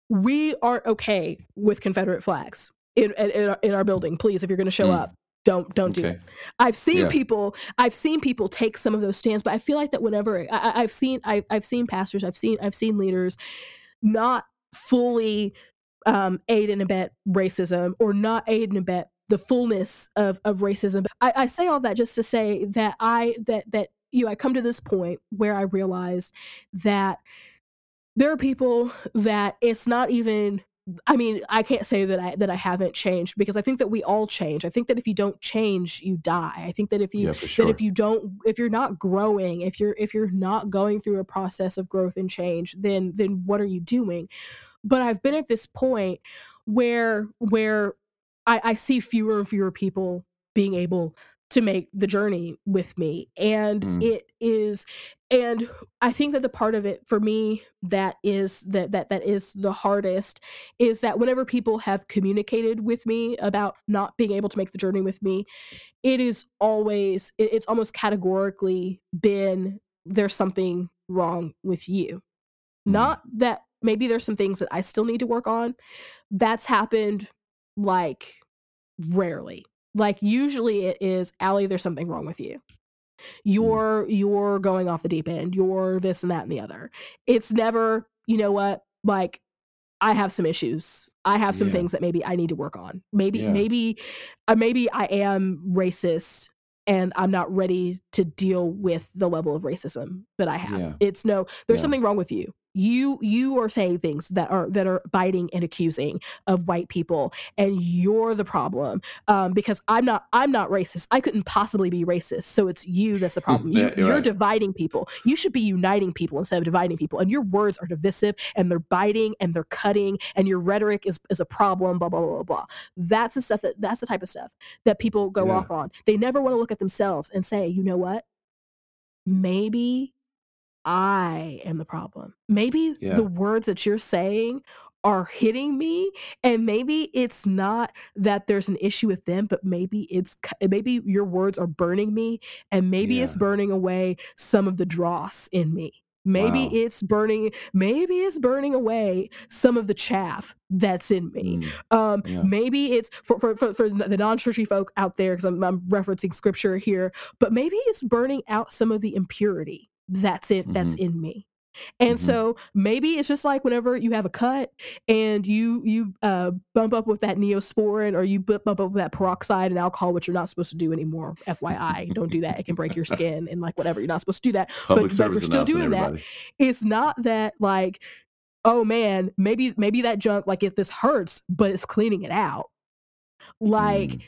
Speaker 2: we aren't okay with Confederate flags in in, in our, in our building. Please, if you're going to show
Speaker 1: Mm.
Speaker 2: up, don't don't do it. I've seen
Speaker 1: Yeah.
Speaker 2: people I've seen people take some of those stands, but I feel like that whenever I, I've seen I, I've seen pastors, I've seen I've seen leaders not fully um, aid and abet racism or not aid and abet the fullness of of racism. I, I say all that just to say that I that that you know I come to this point where I realized that there are people that it's not even I mean, I can't say that I that I haven't changed because I think that we all change. I think that if you don't change, you die. I think that if you
Speaker 1: Yeah, for
Speaker 2: that if you don't if you're not growing, if you're if you're not going through a process of growth and change, then then what are you doing? But I've been at this point where where I, I see fewer and fewer people being able to make the journey with me. And
Speaker 1: Mm.
Speaker 2: it is and I think that the part of it for me that is that that that is the hardest is that whenever people have communicated with me about not being able to make the journey with me, it is always it- it's almost categorically been there's something wrong with you.
Speaker 1: Mm.
Speaker 2: Not that maybe there's some things that I still need to work on. That's happened like rarely. Like usually it is Ally, there's something wrong with you. You're you're going off the deep end. You're this and that and the other. It's never, you know what, like I have some issues. I have some
Speaker 1: Yeah.
Speaker 2: things that maybe I need to work on. Maybe
Speaker 1: Yeah.
Speaker 2: maybe uh, maybe I am racist and I'm not ready to deal with the level of racism that I have.
Speaker 1: Yeah.
Speaker 2: It's no there's something wrong with you. You you are saying things that are that are biting and accusing of white people and you're the problem um, because i'm not i'm not racist. I couldn't possibly be racist so it's you that's the problem. you,
Speaker 1: you're right.
Speaker 2: dividing people. You should be uniting people instead of dividing people and your words are divisive and they're biting and they're cutting and your rhetoric is, is a problem blah blah blah blah blah. That's the stuff that that's the type of stuff that people go
Speaker 1: Yeah.
Speaker 2: off on. They never want to look at themselves and say you know what? Maybe I am the problem. Maybe
Speaker 1: Yeah.
Speaker 2: the words that you're saying are hitting me and maybe it's not that there's an issue with them but maybe it's maybe your words are burning me and maybe it's burning away some of the dross in me maybe
Speaker 1: Wow.
Speaker 2: it's burning maybe it's burning away some of the chaff that's in me
Speaker 1: Mm,
Speaker 2: um,
Speaker 1: Yeah.
Speaker 2: maybe it's for for for, for the non-churchy folk out there because I'm, I'm referencing scripture here, but maybe it's burning out some of the impurity that's it that's
Speaker 1: Mhm.
Speaker 2: in me. And
Speaker 1: Mhm.
Speaker 2: so maybe it's just like whenever you have a cut and you you uh, bump up with that neosporin or you bump up with that peroxide and alcohol, which you're not supposed to do anymore. FYI, don't do that. It can break your skin and like whatever. You're not supposed to do that.
Speaker 1: Public
Speaker 2: but, but if you're still doing that, it's not that like oh man maybe maybe that junk like if this hurts but it's cleaning it out like
Speaker 1: Mm,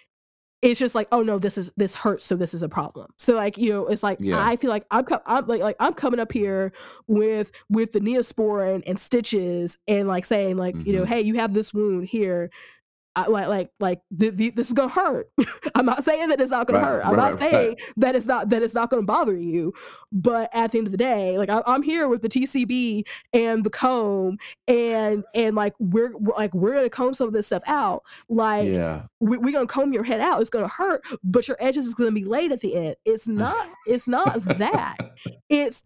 Speaker 2: it's just like oh no this is this hurts so this is a problem so like you know it's like
Speaker 1: Yeah.
Speaker 2: i feel like i'm, I'm like like i'm coming up here with with the neosporin and stitches and like saying like you know
Speaker 1: Mhm.
Speaker 2: hey you have this wound here I, like like like th- th- this is gonna hurt. I'm not saying that it's not gonna
Speaker 1: Right,
Speaker 2: hurt. I'm
Speaker 1: right,
Speaker 2: not
Speaker 1: right,
Speaker 2: saying that it's not that it's not gonna bother you. But at the end of the day, like I, I'm here with the TCB and the comb and and like we're, we're like we're gonna comb some of this stuff out. Like
Speaker 1: yeah.
Speaker 2: we, we're gonna comb your head out. It's gonna hurt, but your edges is gonna be laid at the end. It's not. It's not that. It's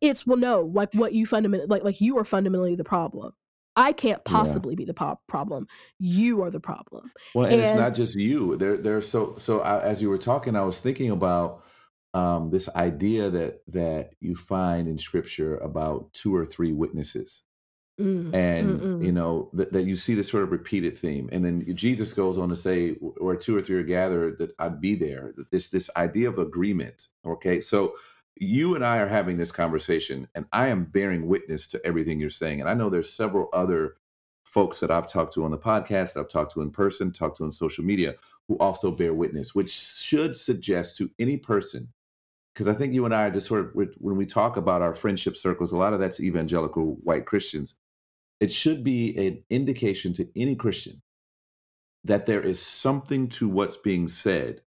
Speaker 2: it's well no like what you fundamentally like like you are fundamentally the problem. I can't
Speaker 1: Yeah.
Speaker 2: possibly be the po- problem. You are the problem.
Speaker 1: Well, and it's not just you. There, there's so so. I, as you were talking, I was thinking about um, this idea that that you find in Scripture about two or three witnesses,
Speaker 2: mm,
Speaker 1: and
Speaker 2: mm,
Speaker 1: you know that, that you see this sort of repeated theme, and then Jesus goes on to say, "Where two or three are gathered, that I'd be there." This this idea of agreement. Okay, so you and I are having this conversation, and I am bearing witness to everything you're saying, and I know there's several other folks that I've talked to on the podcast, that I've talked to in person, talked to on social media, who also bear witness, which should suggest to any person, because I think you and I are just sort of when we talk about our friendship circles, a lot of that's evangelical white Christians. It should be an indication to any Christian that there is something to what's being said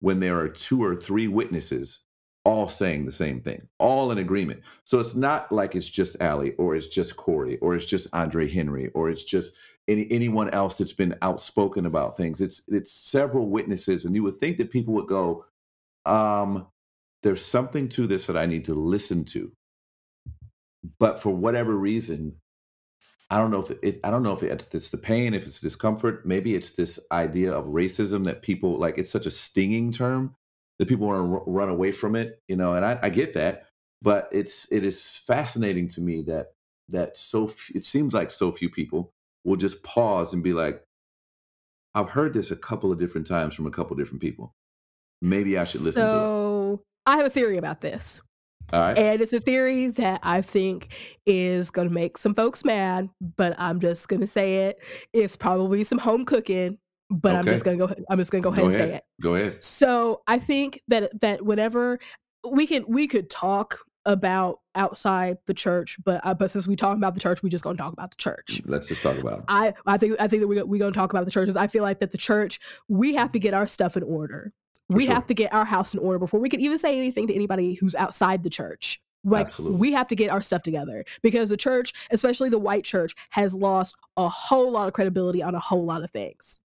Speaker 1: when there are two or three witnesses all saying the same thing, all in agreement. So it's not like it's just Ally or it's just Corey or it's just Andre Henry or it's just any anyone else that's been outspoken about things. It's it's several witnesses, and you would think that people would go, um, there's something to this that I need to listen to. But for whatever reason, I don't know if it, I don't know if it, it's the pain, if it's discomfort, maybe it's this idea of racism that people like. It's such a stinging term that people want to r- run away from it, you know. And I, I get that, but it's it is fascinating to me that that so f- it seems like so few people will just pause and be like, I've heard this a couple of different times from a couple of different people. Maybe I should listen to it.
Speaker 2: So I have a theory about this.
Speaker 1: All right.
Speaker 2: And it's a theory that I think is going to make some folks mad, but I'm just going to say it. It's probably some home cooking, but I'm just going to go I'm just to go ahead
Speaker 1: Go
Speaker 2: and say it.
Speaker 1: Go ahead.
Speaker 2: So, I think that that whenever we can, we could talk about outside the church, but uh, but since we talk about the church, we just going to talk about the church.
Speaker 1: Let's just talk about it.
Speaker 2: I I think I think that we we're going to talk about the churches. I feel like that the church we have to get our stuff in order.
Speaker 1: For
Speaker 2: we
Speaker 1: sure.
Speaker 2: have to get our house in order before we can even say anything to anybody who's outside the church. Like
Speaker 1: Absolutely.
Speaker 2: we have to get our stuff together because the church, especially the white church, has lost a whole lot of credibility on a whole lot of things.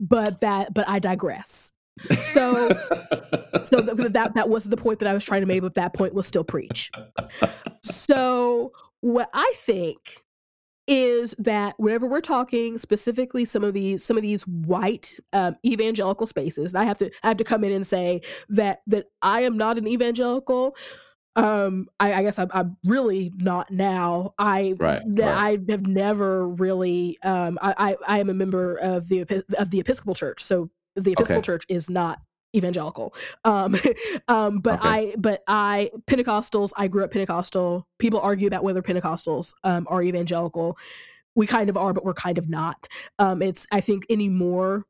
Speaker 2: But that but I digress. So so th- that that wasn't the point that I was trying to make, but that point was still preach. So what I think is that whenever we're talking specifically some of these some of these white um, evangelical spaces, and I have to I have to come in and say that that I am not an evangelical. Um, I, I guess I'm, I'm really not now. I
Speaker 1: Right,
Speaker 2: that
Speaker 1: right.
Speaker 2: I have never really. Um, I, I I am a member of the of the Episcopal Church, so the Episcopal
Speaker 1: Okay.
Speaker 2: Church is not evangelical. Um, um, but
Speaker 1: Okay.
Speaker 2: I, but I, Pentecostals, I grew up Pentecostal. People argue about whether Pentecostals um, are evangelical. We kind of are, but we're kind of not. Um, it's, I think, anymore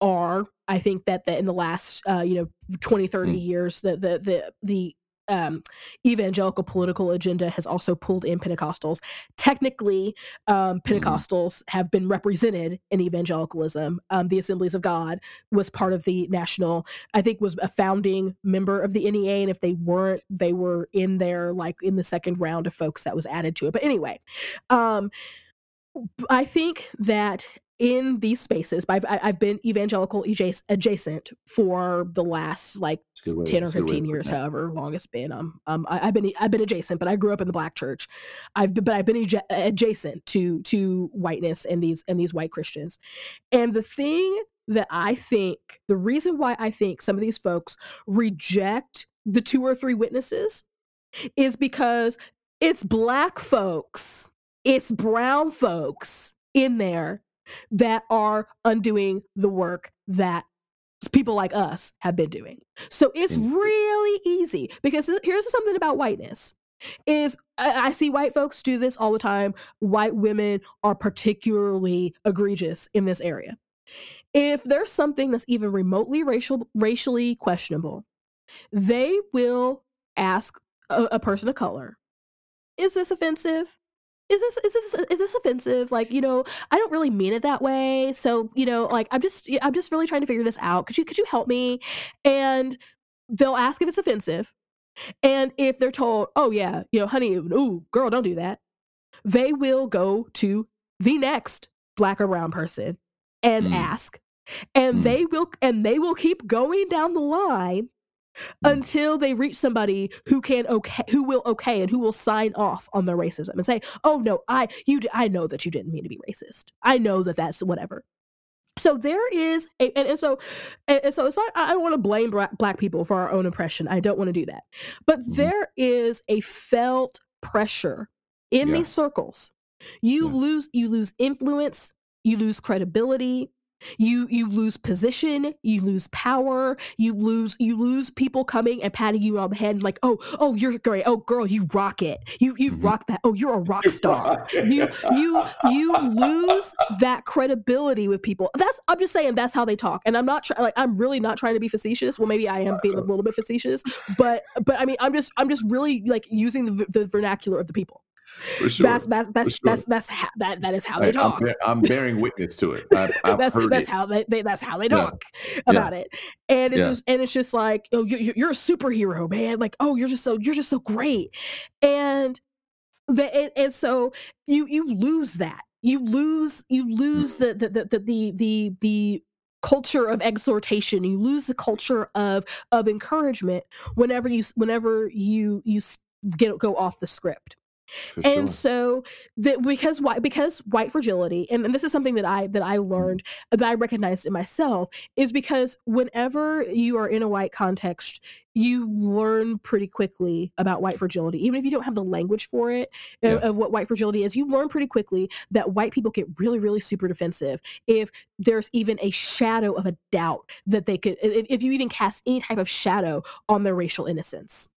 Speaker 2: are. I think that the, in the last, uh, you know, 20, 30
Speaker 1: Mm.
Speaker 2: years, the, the, the, the, um, evangelical political agenda has also pulled in Pentecostals. Technically, um,
Speaker 1: Mhm.
Speaker 2: Pentecostals have been represented in evangelicalism. Um, the Assemblies of God was part of the national, I think, was a founding member of the NEA, and if they weren't, they were in there like in the second round of folks that was added to it. But anyway, um, I think that in these spaces, I've, I- I've been evangelical adjacent for the last like
Speaker 1: That's a good way-
Speaker 2: 10 or
Speaker 1: that's a good way to
Speaker 2: 15 years, however long it's been. Um, um, I, I've been I've been adjacent, but I grew up in the black church. I've been, but I've been adja- adjacent to to whiteness and these and these white Christians. And the thing that I think, the reason why I think some of these folks reject the two or three witnesses is because it's black folks, it's brown folks in there that are undoing the work that people like us have been doing. So it's
Speaker 1: mm-hmm.
Speaker 2: really easy because here's something about whiteness is I, I see white folks do this all the time. White women are particularly egregious in this area. If there's something that's even remotely racial racially questionable, they will ask a, a person of color, "Is this offensive? Is this is this is this offensive? Like, you know, I don't really mean it that way. So, you know, like I'm just I'm just really trying to figure this out. Could you could you help me?" And they'll ask if it's offensive. And if they're told, "Oh yeah, you know, honey, ooh, girl, don't do that." They will go to the next black or brown person and
Speaker 1: Mm.
Speaker 2: ask. And
Speaker 1: Mm.
Speaker 2: they will and they will keep going down the line. Until they reach somebody who can okay who will okay and who will sign off on their racism and say oh no i you i know that you didn't mean to be racist i know that that's whatever so there is a, and, and so and, and so it's not i don't want to blame black people for our own oppression i don't want to do that but
Speaker 1: Mhm.
Speaker 2: there is a felt pressure in
Speaker 1: Yeah.
Speaker 2: these circles you
Speaker 1: Yeah.
Speaker 2: lose you lose influence you lose credibility you you lose position you lose power you lose you lose people coming and patting you on the head like oh oh you're great. Oh girl you rock it. You you
Speaker 1: Mhm.
Speaker 2: rock that. Oh you're a rock star. you you you lose that credibility with people. That's i'm just saying that's how they talk and i'm not trying like i'm really not trying to be facetious. Well maybe i am being a little bit facetious but but i mean i'm just i'm just really like using the, the vernacular of the people
Speaker 1: For sure.
Speaker 2: that's that's that's
Speaker 1: sure.
Speaker 2: that's that's how, that that is how
Speaker 1: Hey,
Speaker 2: they
Speaker 1: I'm,
Speaker 2: talk
Speaker 1: I'm bearing witness to it. I've
Speaker 2: that's that's
Speaker 1: it.
Speaker 2: how they, they that's how they
Speaker 1: Yeah.
Speaker 2: talk about it and it's
Speaker 1: Yeah.
Speaker 2: just and it's just like oh you, you- you're a superhero man like oh you're just so you're just so great and the and, and so you you lose that you lose you mm. lose the the the the the, the, the culture of exhortation you lose the culture of of encouragement whenever you whenever you you get go off the script
Speaker 1: For
Speaker 2: and
Speaker 1: sure.
Speaker 2: so that because white because white fragility and, and this is something that i that i mm-hmm. learned uh, that i recognized in myself is because whenever you are in a white context you learn pretty quickly about white fragility even if you don't have the language for it of,
Speaker 1: Yeah.
Speaker 2: of what white fragility is you learn pretty quickly that white people get really really super defensive if there's even a shadow of a doubt that they could if, if you even cast any type of shadow on their racial innocence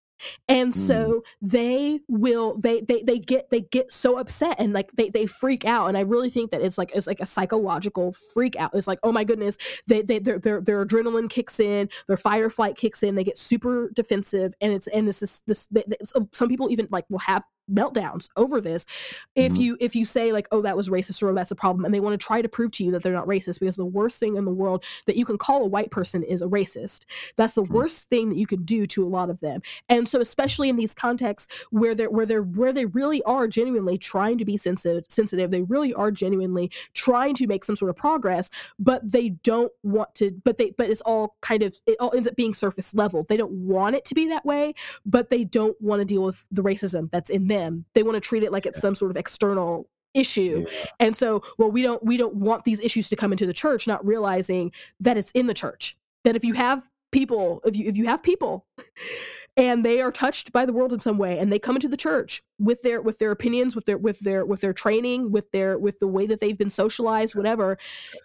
Speaker 2: and
Speaker 1: Mm.
Speaker 2: so they will they they they get they get so upset and like they they freak out and i really think that it's like it's like a psychological freak out it's like oh my goodness they, they their, their their adrenaline kicks in their fight or flight kicks in they get super defensive and it's and this this they, they- some people even like will have meltdowns over this. If
Speaker 1: Mhm.
Speaker 2: you if you say like oh that was racist or that's a problem and they want to try to prove to you that they're not racist because the worst thing in the world that you can call a white person is a racist. That's the
Speaker 1: Mhm.
Speaker 2: worst thing that you can do to a lot of them. And so especially in these contexts where they're where they're where they really are genuinely trying to be sensitive sensitive they really are genuinely trying to make some sort of progress but they don't want to but they but it's all kind of it all ends up being surface level. They don't want it to be that way but they don't want to deal with the racism that's in them they want to treat it like it's some sort of external issue
Speaker 1: Yeah.
Speaker 2: and so well we don't we don't want these issues to come into the church not realizing that it's in the church that if you have people if you if you have people and they are touched by the world in some way and they come into the church with their with their opinions with their with their with their training with their with the way that they've been socialized whatever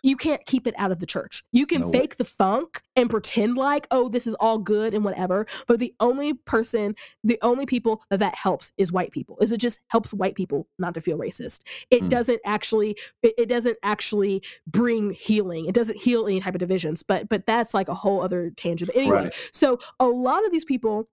Speaker 2: you can't keep it out of the church you can
Speaker 1: No way.
Speaker 2: fake the funk and pretend like, oh, this is all good and whatever. But the only person, the only people that that helps is white people. Is it just helps white people not to feel racist? It mm. doesn't actually, it, it, doesn't actually bring healing. It doesn't heal any type of divisions. But but that's like a whole other tangent. But anyway, right. so a lot of these people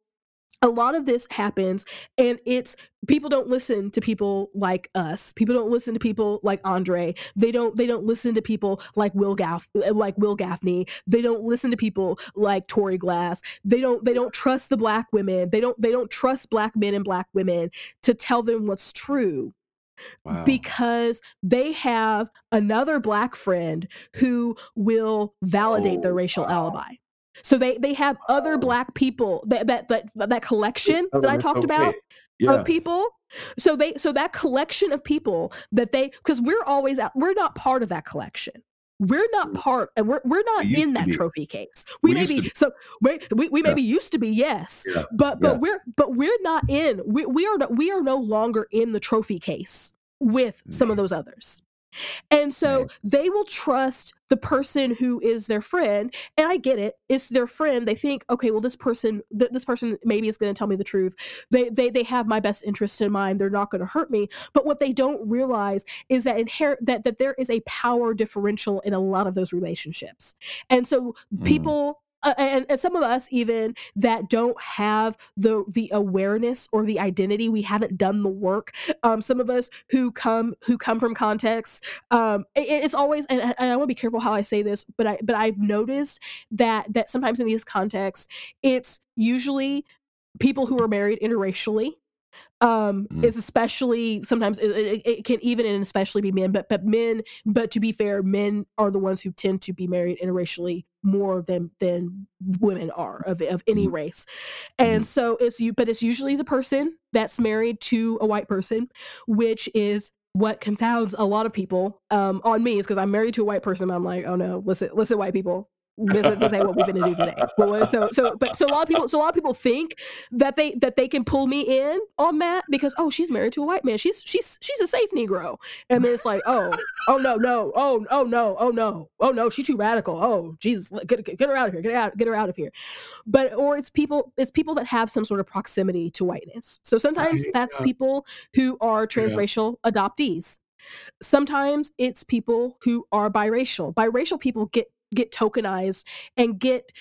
Speaker 2: a lot of this happens and it's people don't listen to people like us people don't listen to people like andre they don't they don't listen to people like will gaff uh, like Wil Gafney they don't listen to people like tori glass they don't they don't trust the black women they don't they don't trust black men and black women to tell them what's true Wow. because they have another black friend who will validate oh, their racial wow. alibi. So they they have other black people that that that, that collection that I talked okay. about yeah. of people. So they so that collection of people that they because we're always out we're not part of that collection. We're not mm. part and we're we're not we in that trophy case. We, we may be so we we, we maybe used to be, yes. Yeah. But but we're but we're not in we, we are we are no longer in the trophy case with some of those others. And so they will trust the person who is their friend. And I get it. It's their friend. They think, okay, well, this person, th- this person maybe is going to tell me the truth. They, they, they have my best interest in mind. They're not going to hurt me. But what they don't realize is that inherent that, that there is a power differential in a lot of those relationships. And so mm. people uh, and, and some of us even that don't have the the awareness or the identity we haven't done the work. Um, some of us who come who come from contexts um, it, it's always and, and i want to be careful how i say this but i but i've noticed that that sometimes in these contexts it's usually people who are married interracially um mm. is especially sometimes it, it, it, can even and especially be men but but men but to be fair men are the ones who tend to be married interracially more than than women are of of any mm. race and mm. so it's you but it's usually the person that's married to a white person which is what confounds a lot of people um, on me is because I'm married to a white person. I'm like, oh no, listen, listen, white people, this, this ain't what we're gonna do today. But so so but so a lot of people so a lot of people think that they that they can pull me in on Matt because oh she's married to a white man. She's she's she's a safe Negro. And then it's like oh oh no no oh oh no oh no oh no she's too radical. Oh Jesus get, get, get her out of here get her out get her out of here, but or it's people it's people that have some sort of proximity to whiteness. So sometimes that's people who are transracial yeah. adoptees. Sometimes it's people who are biracial. Biracial people get get tokenized and get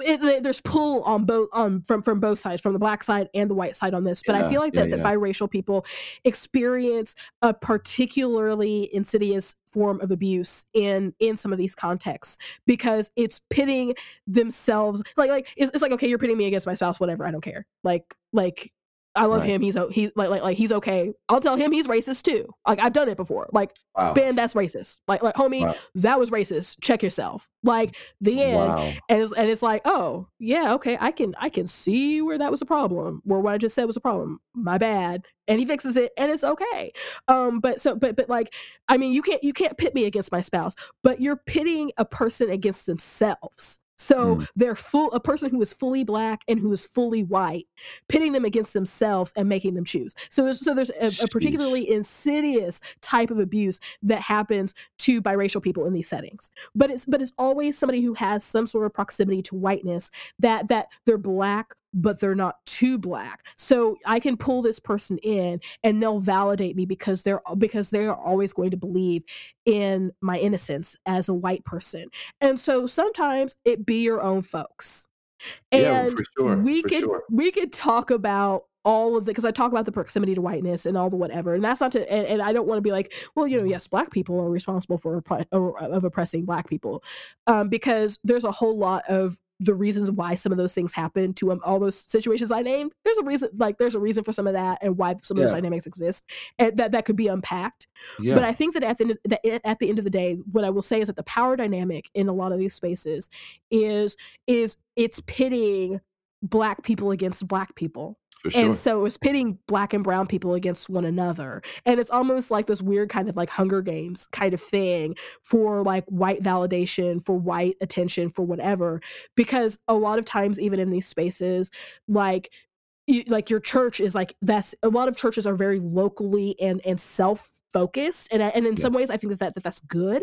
Speaker 2: it, there's pull on both on from from both sides from the black side and the white side on this but yeah, i feel like that, yeah, that biracial people experience a particularly insidious form of abuse in in some of these contexts because it's pitting themselves like like it's, it's like okay you're pitting me against my spouse whatever i don't care. Like like I love right. him. He's he like like like he's okay. I'll tell him he's racist too. Like I've done it before. Like wow. Ben, that's racist. Like like homie, wow. that was racist. Check yourself. Like the end. Wow. And it's and it's like oh yeah okay I can I can see where that was a problem. Where what I just said was a problem. My bad. And he fixes it and it's okay. Um but so but but like I mean you can't you can't pit me against my spouse. But you're pitting a person against themselves. So mm. they're full a person who is fully black and who is fully white, pitting them against themselves and making them choose. So there's, so there's a, a, particularly insidious type of abuse that happens to biracial people in these settings. But it's but it's always somebody who has some sort of proximity to whiteness that that they're black but they're not too black. So I can pull this person in and they'll validate me because they're because they're always going to believe in my innocence as a white person. And so sometimes it be your own folks. And yeah, for sure, we for could sure. we could talk about all of the because I talk about the proximity to whiteness and all the whatever, and that's not to and, and I don't want to be like, well, you know, yes, black people are responsible for of oppressing black people, um, because there's a whole lot of the reasons why some of those things happen to um, all those situations I named. There's a reason, like there's a reason for some of that and why some of yeah. those dynamics exist, and that that could be unpacked. Yeah. But I think that at the that at the end of the day, what I will say is that the power dynamic in a lot of these spaces is is it's pitting black people against black people Sure. And so it was pitting black and brown people against one another. And it's almost like this weird kind of like Hunger Games kind of thing for like white validation, for white attention, for whatever. Because a lot of times, even in these spaces, like you, like your church is like that's a lot of churches are very locally and and self focused. And I, and in
Speaker 1: Yeah.
Speaker 2: some ways i think that, that that that's good.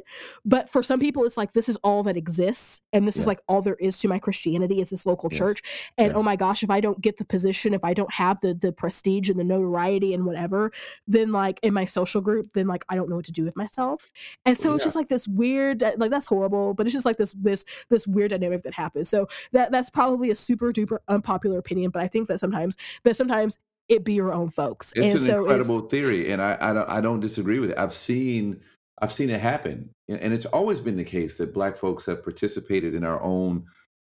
Speaker 2: But for some people it's like this is all that exists. And this is like all there is to my christianity is this local
Speaker 1: Yes.
Speaker 2: church. And oh my gosh if i don't get the position if i don't have the the prestige and the notoriety and whatever then like in my social group then like i don't know what to do with myself. And so it's just like this weird uh, like that's horrible but it's just like this this this weird dynamic that happens. So that that's probably a super duper unpopular opinion but i think that sometimes that sometimes it be your own folks
Speaker 1: It's
Speaker 2: and
Speaker 1: an
Speaker 2: so it's
Speaker 1: incredible theory, and I, I don't I don't disagree with it. I've seen I've seen it happen, and and it's always been the case that Black folks have participated in our own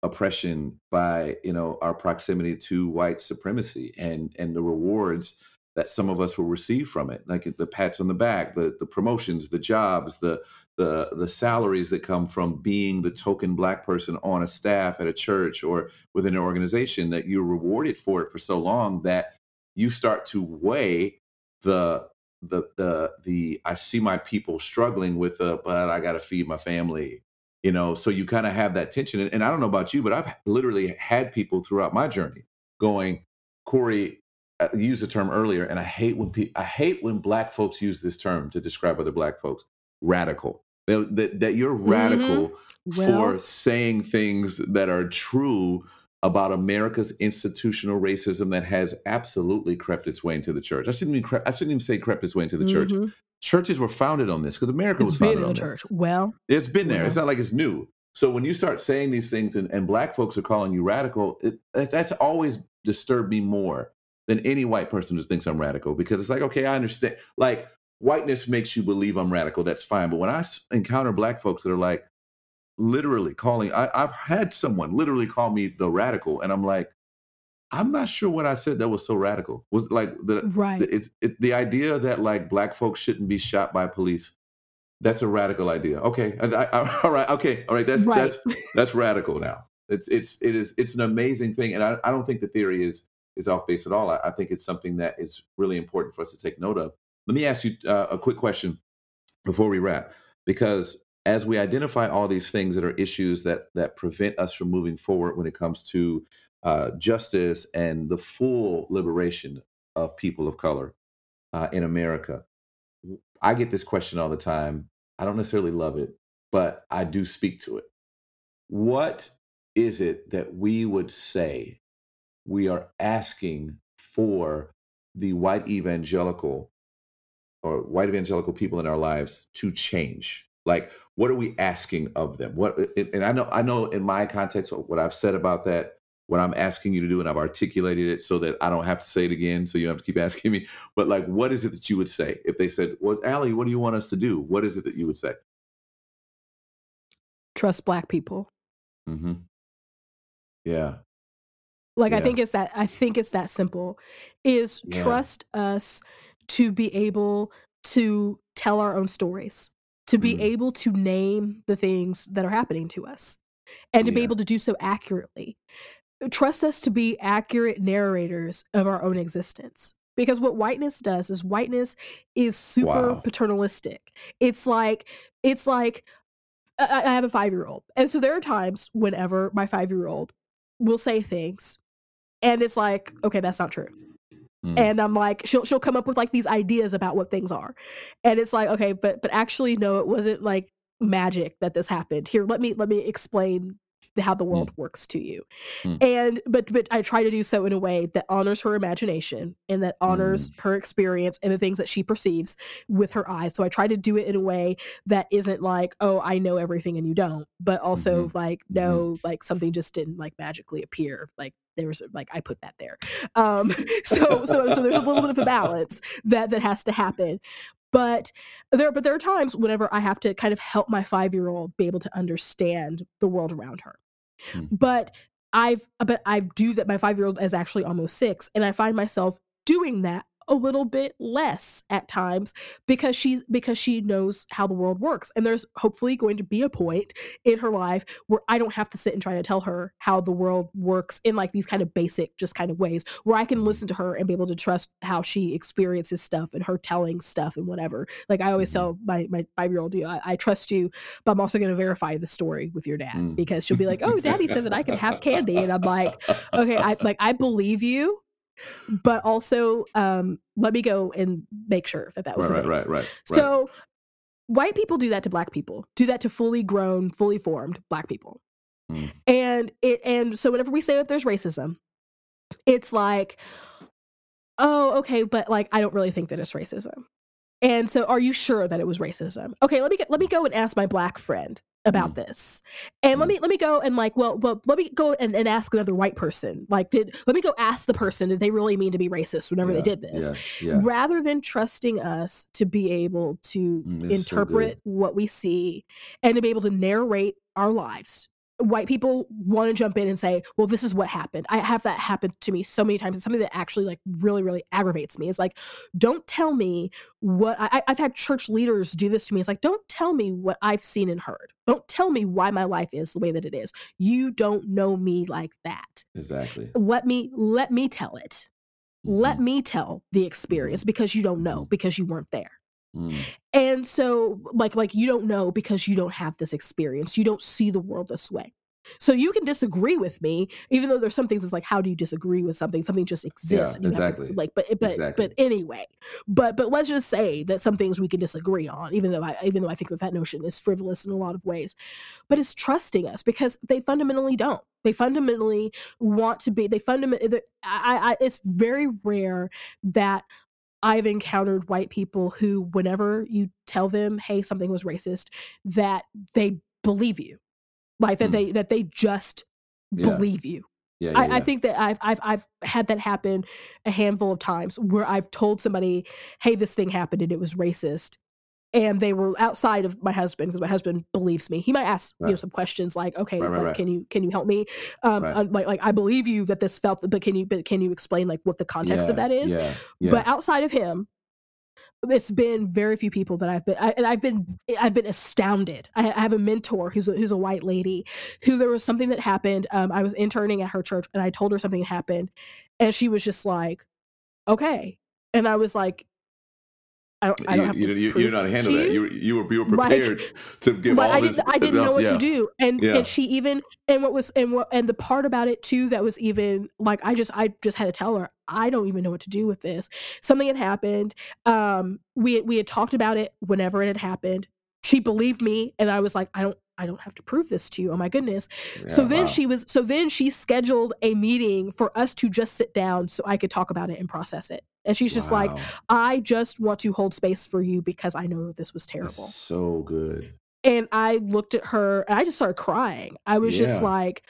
Speaker 1: oppression by you know our proximity to white supremacy and and the rewards that some of us will receive from it, like the pats on the back, the the promotions, the jobs, the the the salaries that come from being the token black person on a staff at a church or within an organization that you're rewarded for it for so long that you start to weigh the the the the I see my people struggling with uh but I got to feed my family you know so you kind of have that tension and, and I don't know about you but I've literally had people throughout my journey going Corey uh, you used the term earlier and I hate when people I hate when black folks use this term to describe other black folks radical. That, that, that you're radical
Speaker 2: well
Speaker 1: for saying things that are true about America's institutional racism that has absolutely crept its way into the church. I shouldn't even cre- I shouldn't even say crept its way into the church.
Speaker 2: mhm.
Speaker 1: Churches were founded on this because America
Speaker 2: it's
Speaker 1: was founded on this.
Speaker 2: church well
Speaker 1: It's been there. It's not like it's new. So when you start saying these things and, and black folks are calling you radical, it, that's always disturbed me more than any white person who thinks I'm radical because it's like, okay, I understand. Like whiteness makes you believe I'm radical. That's fine. But when I encounter black folks that are like literally calling, I, I've had someone literally call me the radical, and I'm like, I'm not sure what I said that was so radical. Was like the,
Speaker 2: right
Speaker 1: the it's it, the idea that like black folks shouldn't be shot by police. That's a radical idea. Okay, I, I, all right, okay, all right. That's
Speaker 2: right
Speaker 1: that's that's radical now. It's it's it is it's an amazing thing, and I, I don't think the theory is is off base at all. I, I think it's something that is really important for us to take note of. Let me ask you uh, a quick question before we wrap, because as we identify all these things that are issues that that prevent us from moving forward when it comes to uh, justice and the full liberation of people of color uh, in America, I get this question all the time. I don't necessarily love it, but I do speak to it. What is it that we would say we are asking for the white evangelical or white evangelical people in our lives to change? Like, what are we asking of them? What and I know I know in my context what I've said about that, what I'm asking you to do, and I've articulated it so that I don't have to say it again, so you don't have to keep asking me. But like, what is it that you would say if they said, "Well, Ally, what do you want us to do?" What is it that you would say?
Speaker 2: trust black people
Speaker 1: Mm-hmm. Yeah,
Speaker 2: like i think it's that i think it's that simple is
Speaker 1: yeah.
Speaker 2: trust us to be able to tell our own stories to be
Speaker 1: Mm,
Speaker 2: able to name the things that are happening to us and to be able to do so accurately. Trust us to be accurate narrators of our own existence because what whiteness does is whiteness is super
Speaker 1: Wow.
Speaker 2: paternalistic. It's like it's like i, I have a five year old and so there are times whenever my five year old will say things and it's like okay that's not true
Speaker 1: Mm,
Speaker 2: and i'm like she'll she'll come up with like these ideas about what things are. And it's like okay but but actually no it wasn't like magic that this happened. Here let me let me explain how the world
Speaker 1: mm,
Speaker 2: works to you.
Speaker 1: Mm,
Speaker 2: and but but i try to do so in a way that honors her imagination and that honors
Speaker 1: mm,
Speaker 2: her experience and the things that she perceives with her eyes. So i try to do it in a way that isn't like oh i know everything and you don't but also
Speaker 1: mhm,
Speaker 2: like
Speaker 1: mhm.
Speaker 2: no like something just didn't like magically appear like there was like i put that there. Um so so so there's a little bit of a balance that that has to happen but there but there are times whenever i have to kind of help my 5 year old be able to understand the world around her.
Speaker 1: Mm,
Speaker 2: but I've but I do that my 5-year-old is actually almost 6 and I find myself doing that a little bit less at times because she because she knows how the world works. And there's hopefully going to be a point in her life where I don't have to sit and try to tell her how the world works in like these kind of basic just kind of ways where I can
Speaker 1: mhm,
Speaker 2: listen to her and be able to trust how she experiences stuff and her telling stuff and whatever. Like I always
Speaker 1: mhm,
Speaker 2: tell my my 5-year-old you I, I trust you but I'm also going to verify the story with your dad.
Speaker 1: Mm.
Speaker 2: because she'll be like oh daddy said that I can have candy. And I'm like okay I like I believe you but also um, let me go and make sure that that was
Speaker 1: right,
Speaker 2: the
Speaker 1: right,
Speaker 2: thing.
Speaker 1: right, right,
Speaker 2: So white people do that to black people, do that to fully grown, fully formed black people.
Speaker 1: Mm.
Speaker 2: And it and so whenever we say that there's racism, it's like, oh, okay, but like I don't really think that it's racism. And so are you sure that it was racism? Okay, let me get, let me go and ask my black friend about
Speaker 1: Mm.
Speaker 2: this. And let
Speaker 1: Mm.
Speaker 2: me let me go and like, well, well, let me go and, and ask another white person. Like, did let me go ask the person, did they really mean to be racist whenever
Speaker 1: yeah,
Speaker 2: they did this?
Speaker 1: Yeah, yeah.
Speaker 2: rather than trusting us to be able to
Speaker 1: Mm, it's so
Speaker 2: interpret what we see and to be able to narrate our lives. White people want to jump in and say, "Well, this is what happened." I have that happen to me so many times. It's something that actually like really, really aggravates me. It's like, don't tell me what I, I've had church leaders do this to me. It's like, don't tell me what I've seen and heard. Don't tell me why my life is the way that it is. You don't know me like that.
Speaker 1: Exactly.
Speaker 2: Let me let me tell it let
Speaker 1: Mhm.
Speaker 2: me tell the experience because you don't know
Speaker 1: Mhm.
Speaker 2: because you weren't there
Speaker 1: Mm.
Speaker 2: and so like like you don't know because you don't have this experience you don't see the world this way so you can disagree with me even though there's some things it's like how do you disagree with something something just exists
Speaker 1: Yeah, exactly.
Speaker 2: to, like but but
Speaker 1: Exactly.
Speaker 2: but anyway but but let's just say that some things we can disagree on even though i even though i think that that notion is frivolous in a lot of ways but it's trusting us because they fundamentally don't they fundamentally want to be they fundamentally I, I it's very rare that I've encountered white people who, whenever you tell them, "Hey, something was racist," that they believe you, like that
Speaker 1: Mm.
Speaker 2: they that they just
Speaker 1: Yeah.
Speaker 2: believe you.
Speaker 1: Yeah, yeah,
Speaker 2: I, I think that I've I've I've had that happen a handful of times where I've told somebody, "Hey, this thing happened and it was racist," and they were outside of my husband because my husband believes me. He might ask you know some questions like, "Okay,
Speaker 1: Right, right,
Speaker 2: like
Speaker 1: right.
Speaker 2: can you can you help me?" Um,
Speaker 1: Right.
Speaker 2: uh, like like I believe you that this felt, but can you but can you explain like what the context of that is?
Speaker 1: yeah, yeah.
Speaker 2: But outside of him, it's been very few people that I've been, I, and I've been, I've been astounded. I, I have a mentor who's a, who's a white lady, who there was something that happened. Um, I was interning at her church, and I told her something happened, and she was just like, "Okay," and I was like, "I don't, I
Speaker 1: you,
Speaker 2: don't have
Speaker 1: you,
Speaker 2: to
Speaker 1: you, you know how to handle
Speaker 2: to
Speaker 1: that.
Speaker 2: you."
Speaker 1: You were, you were, you were
Speaker 2: Like,
Speaker 1: prepared to give
Speaker 2: but
Speaker 1: all
Speaker 2: I
Speaker 1: this.
Speaker 2: didn't, I didn't know what
Speaker 1: yeah,
Speaker 2: to do, and
Speaker 1: Yeah.
Speaker 2: and she even, and what was, and what, and the part about it too that was even like, I just, I just had to tell her, I don't even know what to do with this. Something had happened. Um, we we had talked about it whenever it had happened. She believed me, and I was like, I don't, I don't have to prove this to you. Oh my goodness. So then
Speaker 1: wow.
Speaker 2: she was, so then she scheduled a meeting for us to just sit down so I could talk about it and process it. And she's just like, I just want to hold space for you because I know that this was terrible.
Speaker 1: That's so good.
Speaker 2: And I looked at her and I just started crying. I was just like,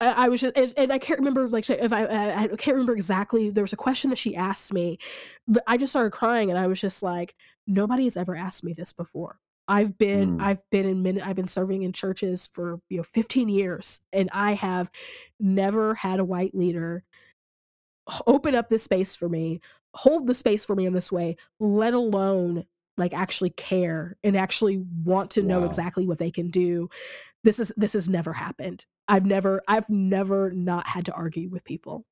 Speaker 2: I I was just, and, and I can't remember, like, if I, I, I can't remember exactly. There was a question that she asked me. I just started crying, and I was just like, nobody has ever asked me this before. I've been,
Speaker 1: Mm.
Speaker 2: I've been in, min- I've been serving in churches for you know 15 years, and I have never had a white leader open up this space for me, hold the space for me in this way, let alone like actually care and actually want to know
Speaker 1: Wow.
Speaker 2: exactly what they can do. This is this has never happened. I've never I've never not had to argue with people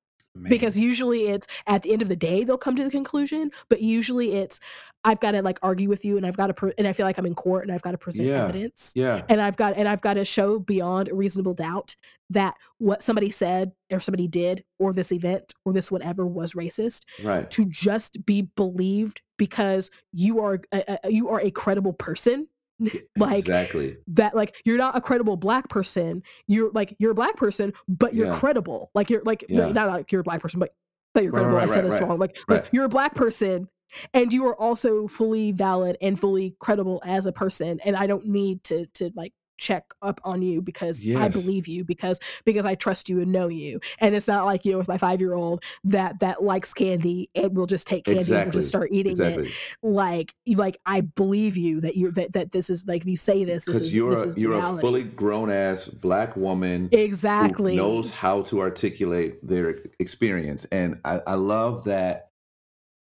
Speaker 2: because usually it's at the end of the day they'll come to the conclusion, but usually it's I've got to like argue with you and I've got to pre- and I feel like I'm in court and I've got to present
Speaker 1: Yeah.
Speaker 2: evidence
Speaker 1: Yeah.
Speaker 2: and I've got and I've got to show beyond a reasonable doubt that what somebody said or somebody did or this event or this whatever was racist
Speaker 1: Right.
Speaker 2: to just be believed because you are a, a, you are a credible person like
Speaker 1: exactly.
Speaker 2: that like you're not a credible black person you're like you're a black person but you're
Speaker 1: Yeah.
Speaker 2: credible like you're like
Speaker 1: Yeah.
Speaker 2: not like you're a black person but but you're
Speaker 1: Right,
Speaker 2: credible
Speaker 1: right,
Speaker 2: i said
Speaker 1: right,
Speaker 2: this
Speaker 1: right.
Speaker 2: wrong like,
Speaker 1: Right.
Speaker 2: like you're a black person and you are also fully valid and fully credible as a person and i don't need to to like check up on you because i believe you because because i trust you and know you. And it's not like you know with my five year old that that likes candy and will just take candy and just start eating it. Like like i believe you that you're that, that this is like if you say this
Speaker 1: Because
Speaker 2: is
Speaker 1: you're
Speaker 2: this
Speaker 1: a, you're
Speaker 2: reality.
Speaker 1: a fully grown ass black woman who
Speaker 2: exactly.
Speaker 1: knows how to articulate their experience, and I, I love that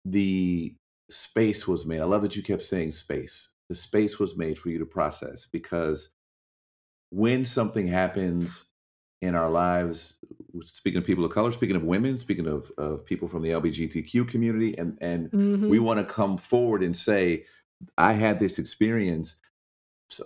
Speaker 1: the space was made. I love that you kept saying space. The space was made for you to process because when something happens in our lives, speaking of people of color, speaking of women, speaking of, of people from the LGBTQ community, and and
Speaker 2: Mhm.
Speaker 1: we want to come forward and say, I had this experience.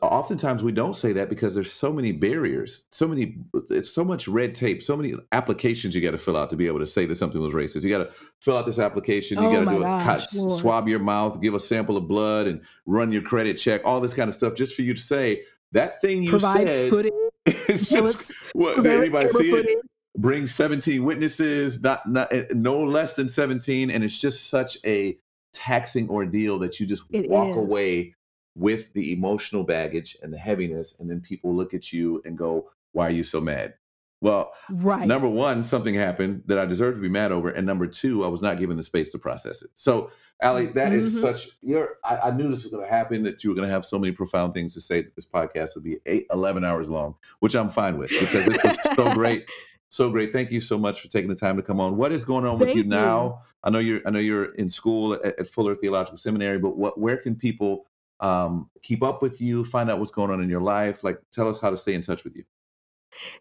Speaker 1: oftentimes we don't say that because there's so many barriers, so many, it's so much red tape, so many applications you got to fill out to be able to say that something was racist. You got to fill out this application, you
Speaker 2: Oh
Speaker 1: got to do a
Speaker 2: gosh,
Speaker 1: cut,
Speaker 2: Lord.
Speaker 1: swab your mouth, give a sample of blood, and run your credit check, all this kind of stuff, just for you to say that thing you
Speaker 2: Provides
Speaker 1: said.
Speaker 2: footage.
Speaker 1: It's just what anybody see it bring 17 witnesses not, not eh, no less than 17 and it's just such a taxing ordeal that you just
Speaker 2: It
Speaker 1: walk
Speaker 2: is.
Speaker 1: away with the emotional baggage and the heaviness and then people look at you and go why are you so mad well
Speaker 2: Right.
Speaker 1: number one something happened that i deserve to be mad over and number two i was not given the space to process it so Ally that is
Speaker 2: Mhm.
Speaker 1: such you're I, I knew this was going to happen that you were going to have so many profound things to say that this podcast would be eight, 11 hours long which i'm fine with because this was so great so great thank you so much for taking the time to come on what is going on with you
Speaker 2: you.
Speaker 1: now i know you're i know you're in school at, at fuller theological seminary but what where can people um, keep up with you find out what's going on in your life like tell us how to stay in touch with you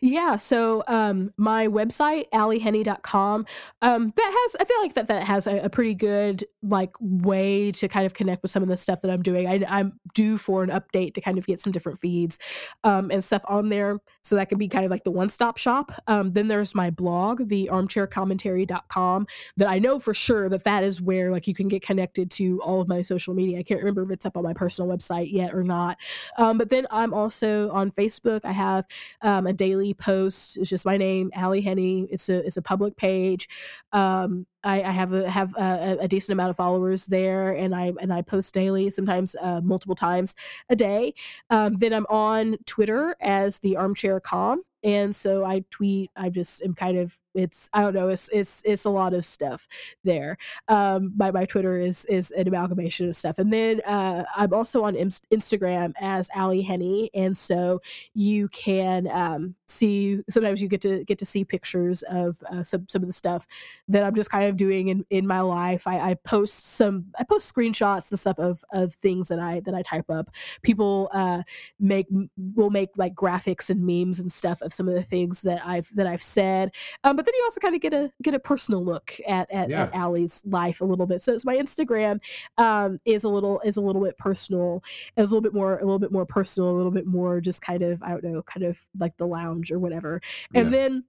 Speaker 2: Yeah, so um my website, allyhenny.com, um, that has I feel like that that has a, a pretty good like way to kind of connect with some of the stuff that I'm doing. I, I'm due for an update to kind of get some different feeds um, and stuff on there. So that could be kind of like the one-stop shop. Um, then there's my blog, the armchaircommentary.com, that I know for sure that that is where like you can get connected to all of my social media. I can't remember if it's up on my personal website yet or not. Um, but then I'm also on Facebook. I have um, a daily post. It's just my name, Ally Henny. It's a it's a public page. Um, I, I have a have a, a decent amount of followers there, and I and I post daily, sometimes uh, multiple times a day. Um, then I'm on Twitter as the Armchair Com, and so I tweet. I just am kind of it's I don't know it's it's it's a lot of stuff there. Um, my my Twitter is is an amalgamation of stuff, and then uh, I'm also on Inst- Instagram as Ally Henny, and so you can um, see sometimes you get to get to see pictures of uh, some some of the stuff that I'm just kind of doing in, in my life. I, I post some I post screenshots and stuff of of things that I that I type up. People uh, make will make like graphics and memes and stuff of some of the things that I've that I've said. Um, but then you also kind of get a get a personal look at at,
Speaker 1: Yeah.
Speaker 2: at Ally's life a little bit. So, so my Instagram um, is a little is a little bit personal is a little bit more a little bit more personal a little bit more just kind of i don't know kind of like the lounge or whatever and
Speaker 1: Yeah.
Speaker 2: then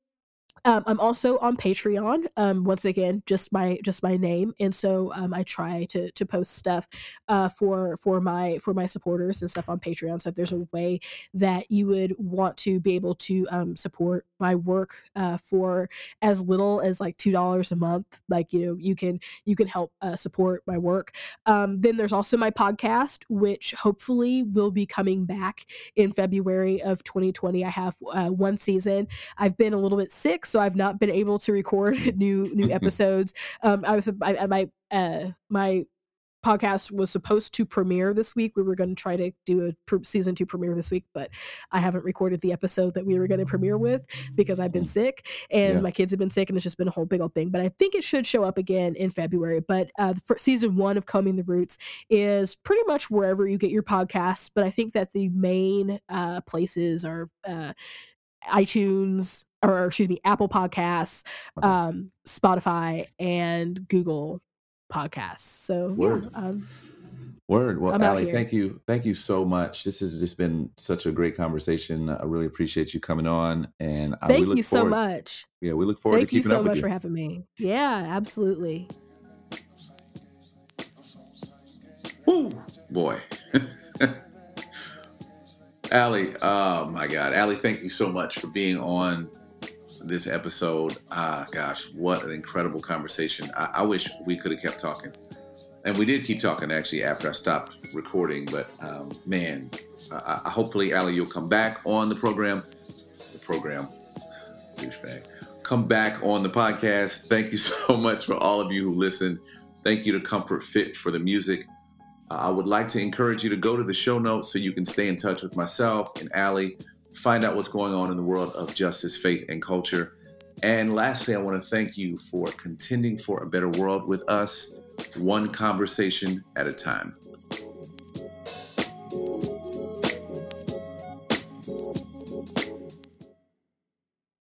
Speaker 2: um, I'm also on Patreon. Um, once again, just my just my name, and so um, I try to to post stuff uh, for for my for my supporters and stuff on Patreon. So if there's a way that you would want to be able to um, support my work uh, for as little as like two dollars a month, like you know you can you can help uh, support my work. Um, then there's also my podcast, which hopefully will be coming back in February of 2020. I have uh, one season I've been a little bit sick, so I've not been able to record new new episodes. Um, I was I, I- my uh my podcast was supposed to premiere this week. We were going to try to do a season two premiere this week, but I haven't recorded the episode that we were going to premiere with because I've been sick and
Speaker 1: Yeah.
Speaker 2: my kids have been sick, and it's just been a whole big old thing. But I think it should show up again in February. But uh, for season one of Combing the Roots is pretty much wherever you get your podcasts. But I think that the main uh, places are. Uh, iTunes or excuse me, Apple Podcasts, um, Spotify, and Google Podcasts. So
Speaker 1: Word.
Speaker 2: yeah, um,
Speaker 1: Word. Well,
Speaker 2: Ally,
Speaker 1: thank you. Thank you so much. This has just been such a great conversation. I really appreciate you coming on. And uh, we
Speaker 2: thank you so
Speaker 1: forward,
Speaker 2: much.
Speaker 1: Yeah, we look forward
Speaker 2: Thank
Speaker 1: to
Speaker 2: you
Speaker 1: keeping
Speaker 2: so
Speaker 1: up with
Speaker 2: much
Speaker 1: you.
Speaker 2: for having me. Yeah, absolutely.
Speaker 1: Woo, boy. Ally, oh my God. Ally, thank you so much for being on this episode. Ah, gosh, what an incredible conversation. I, I wish we could have kept talking. And we did keep talking actually after I stopped recording, but um, man, I, I, hopefully, Ally, you'll come back on the program. The program, douchebag. Come back on the podcast. Thank you so much for all of you who listen. Thank you to Comfort Fit for the music. Uh, I would like to encourage you to go to the show notes so you can stay in touch with myself and Ally, find out what's going on in the world of justice, faith, and culture. And lastly, I want to thank you for contending for a better world with us, one conversation at a time.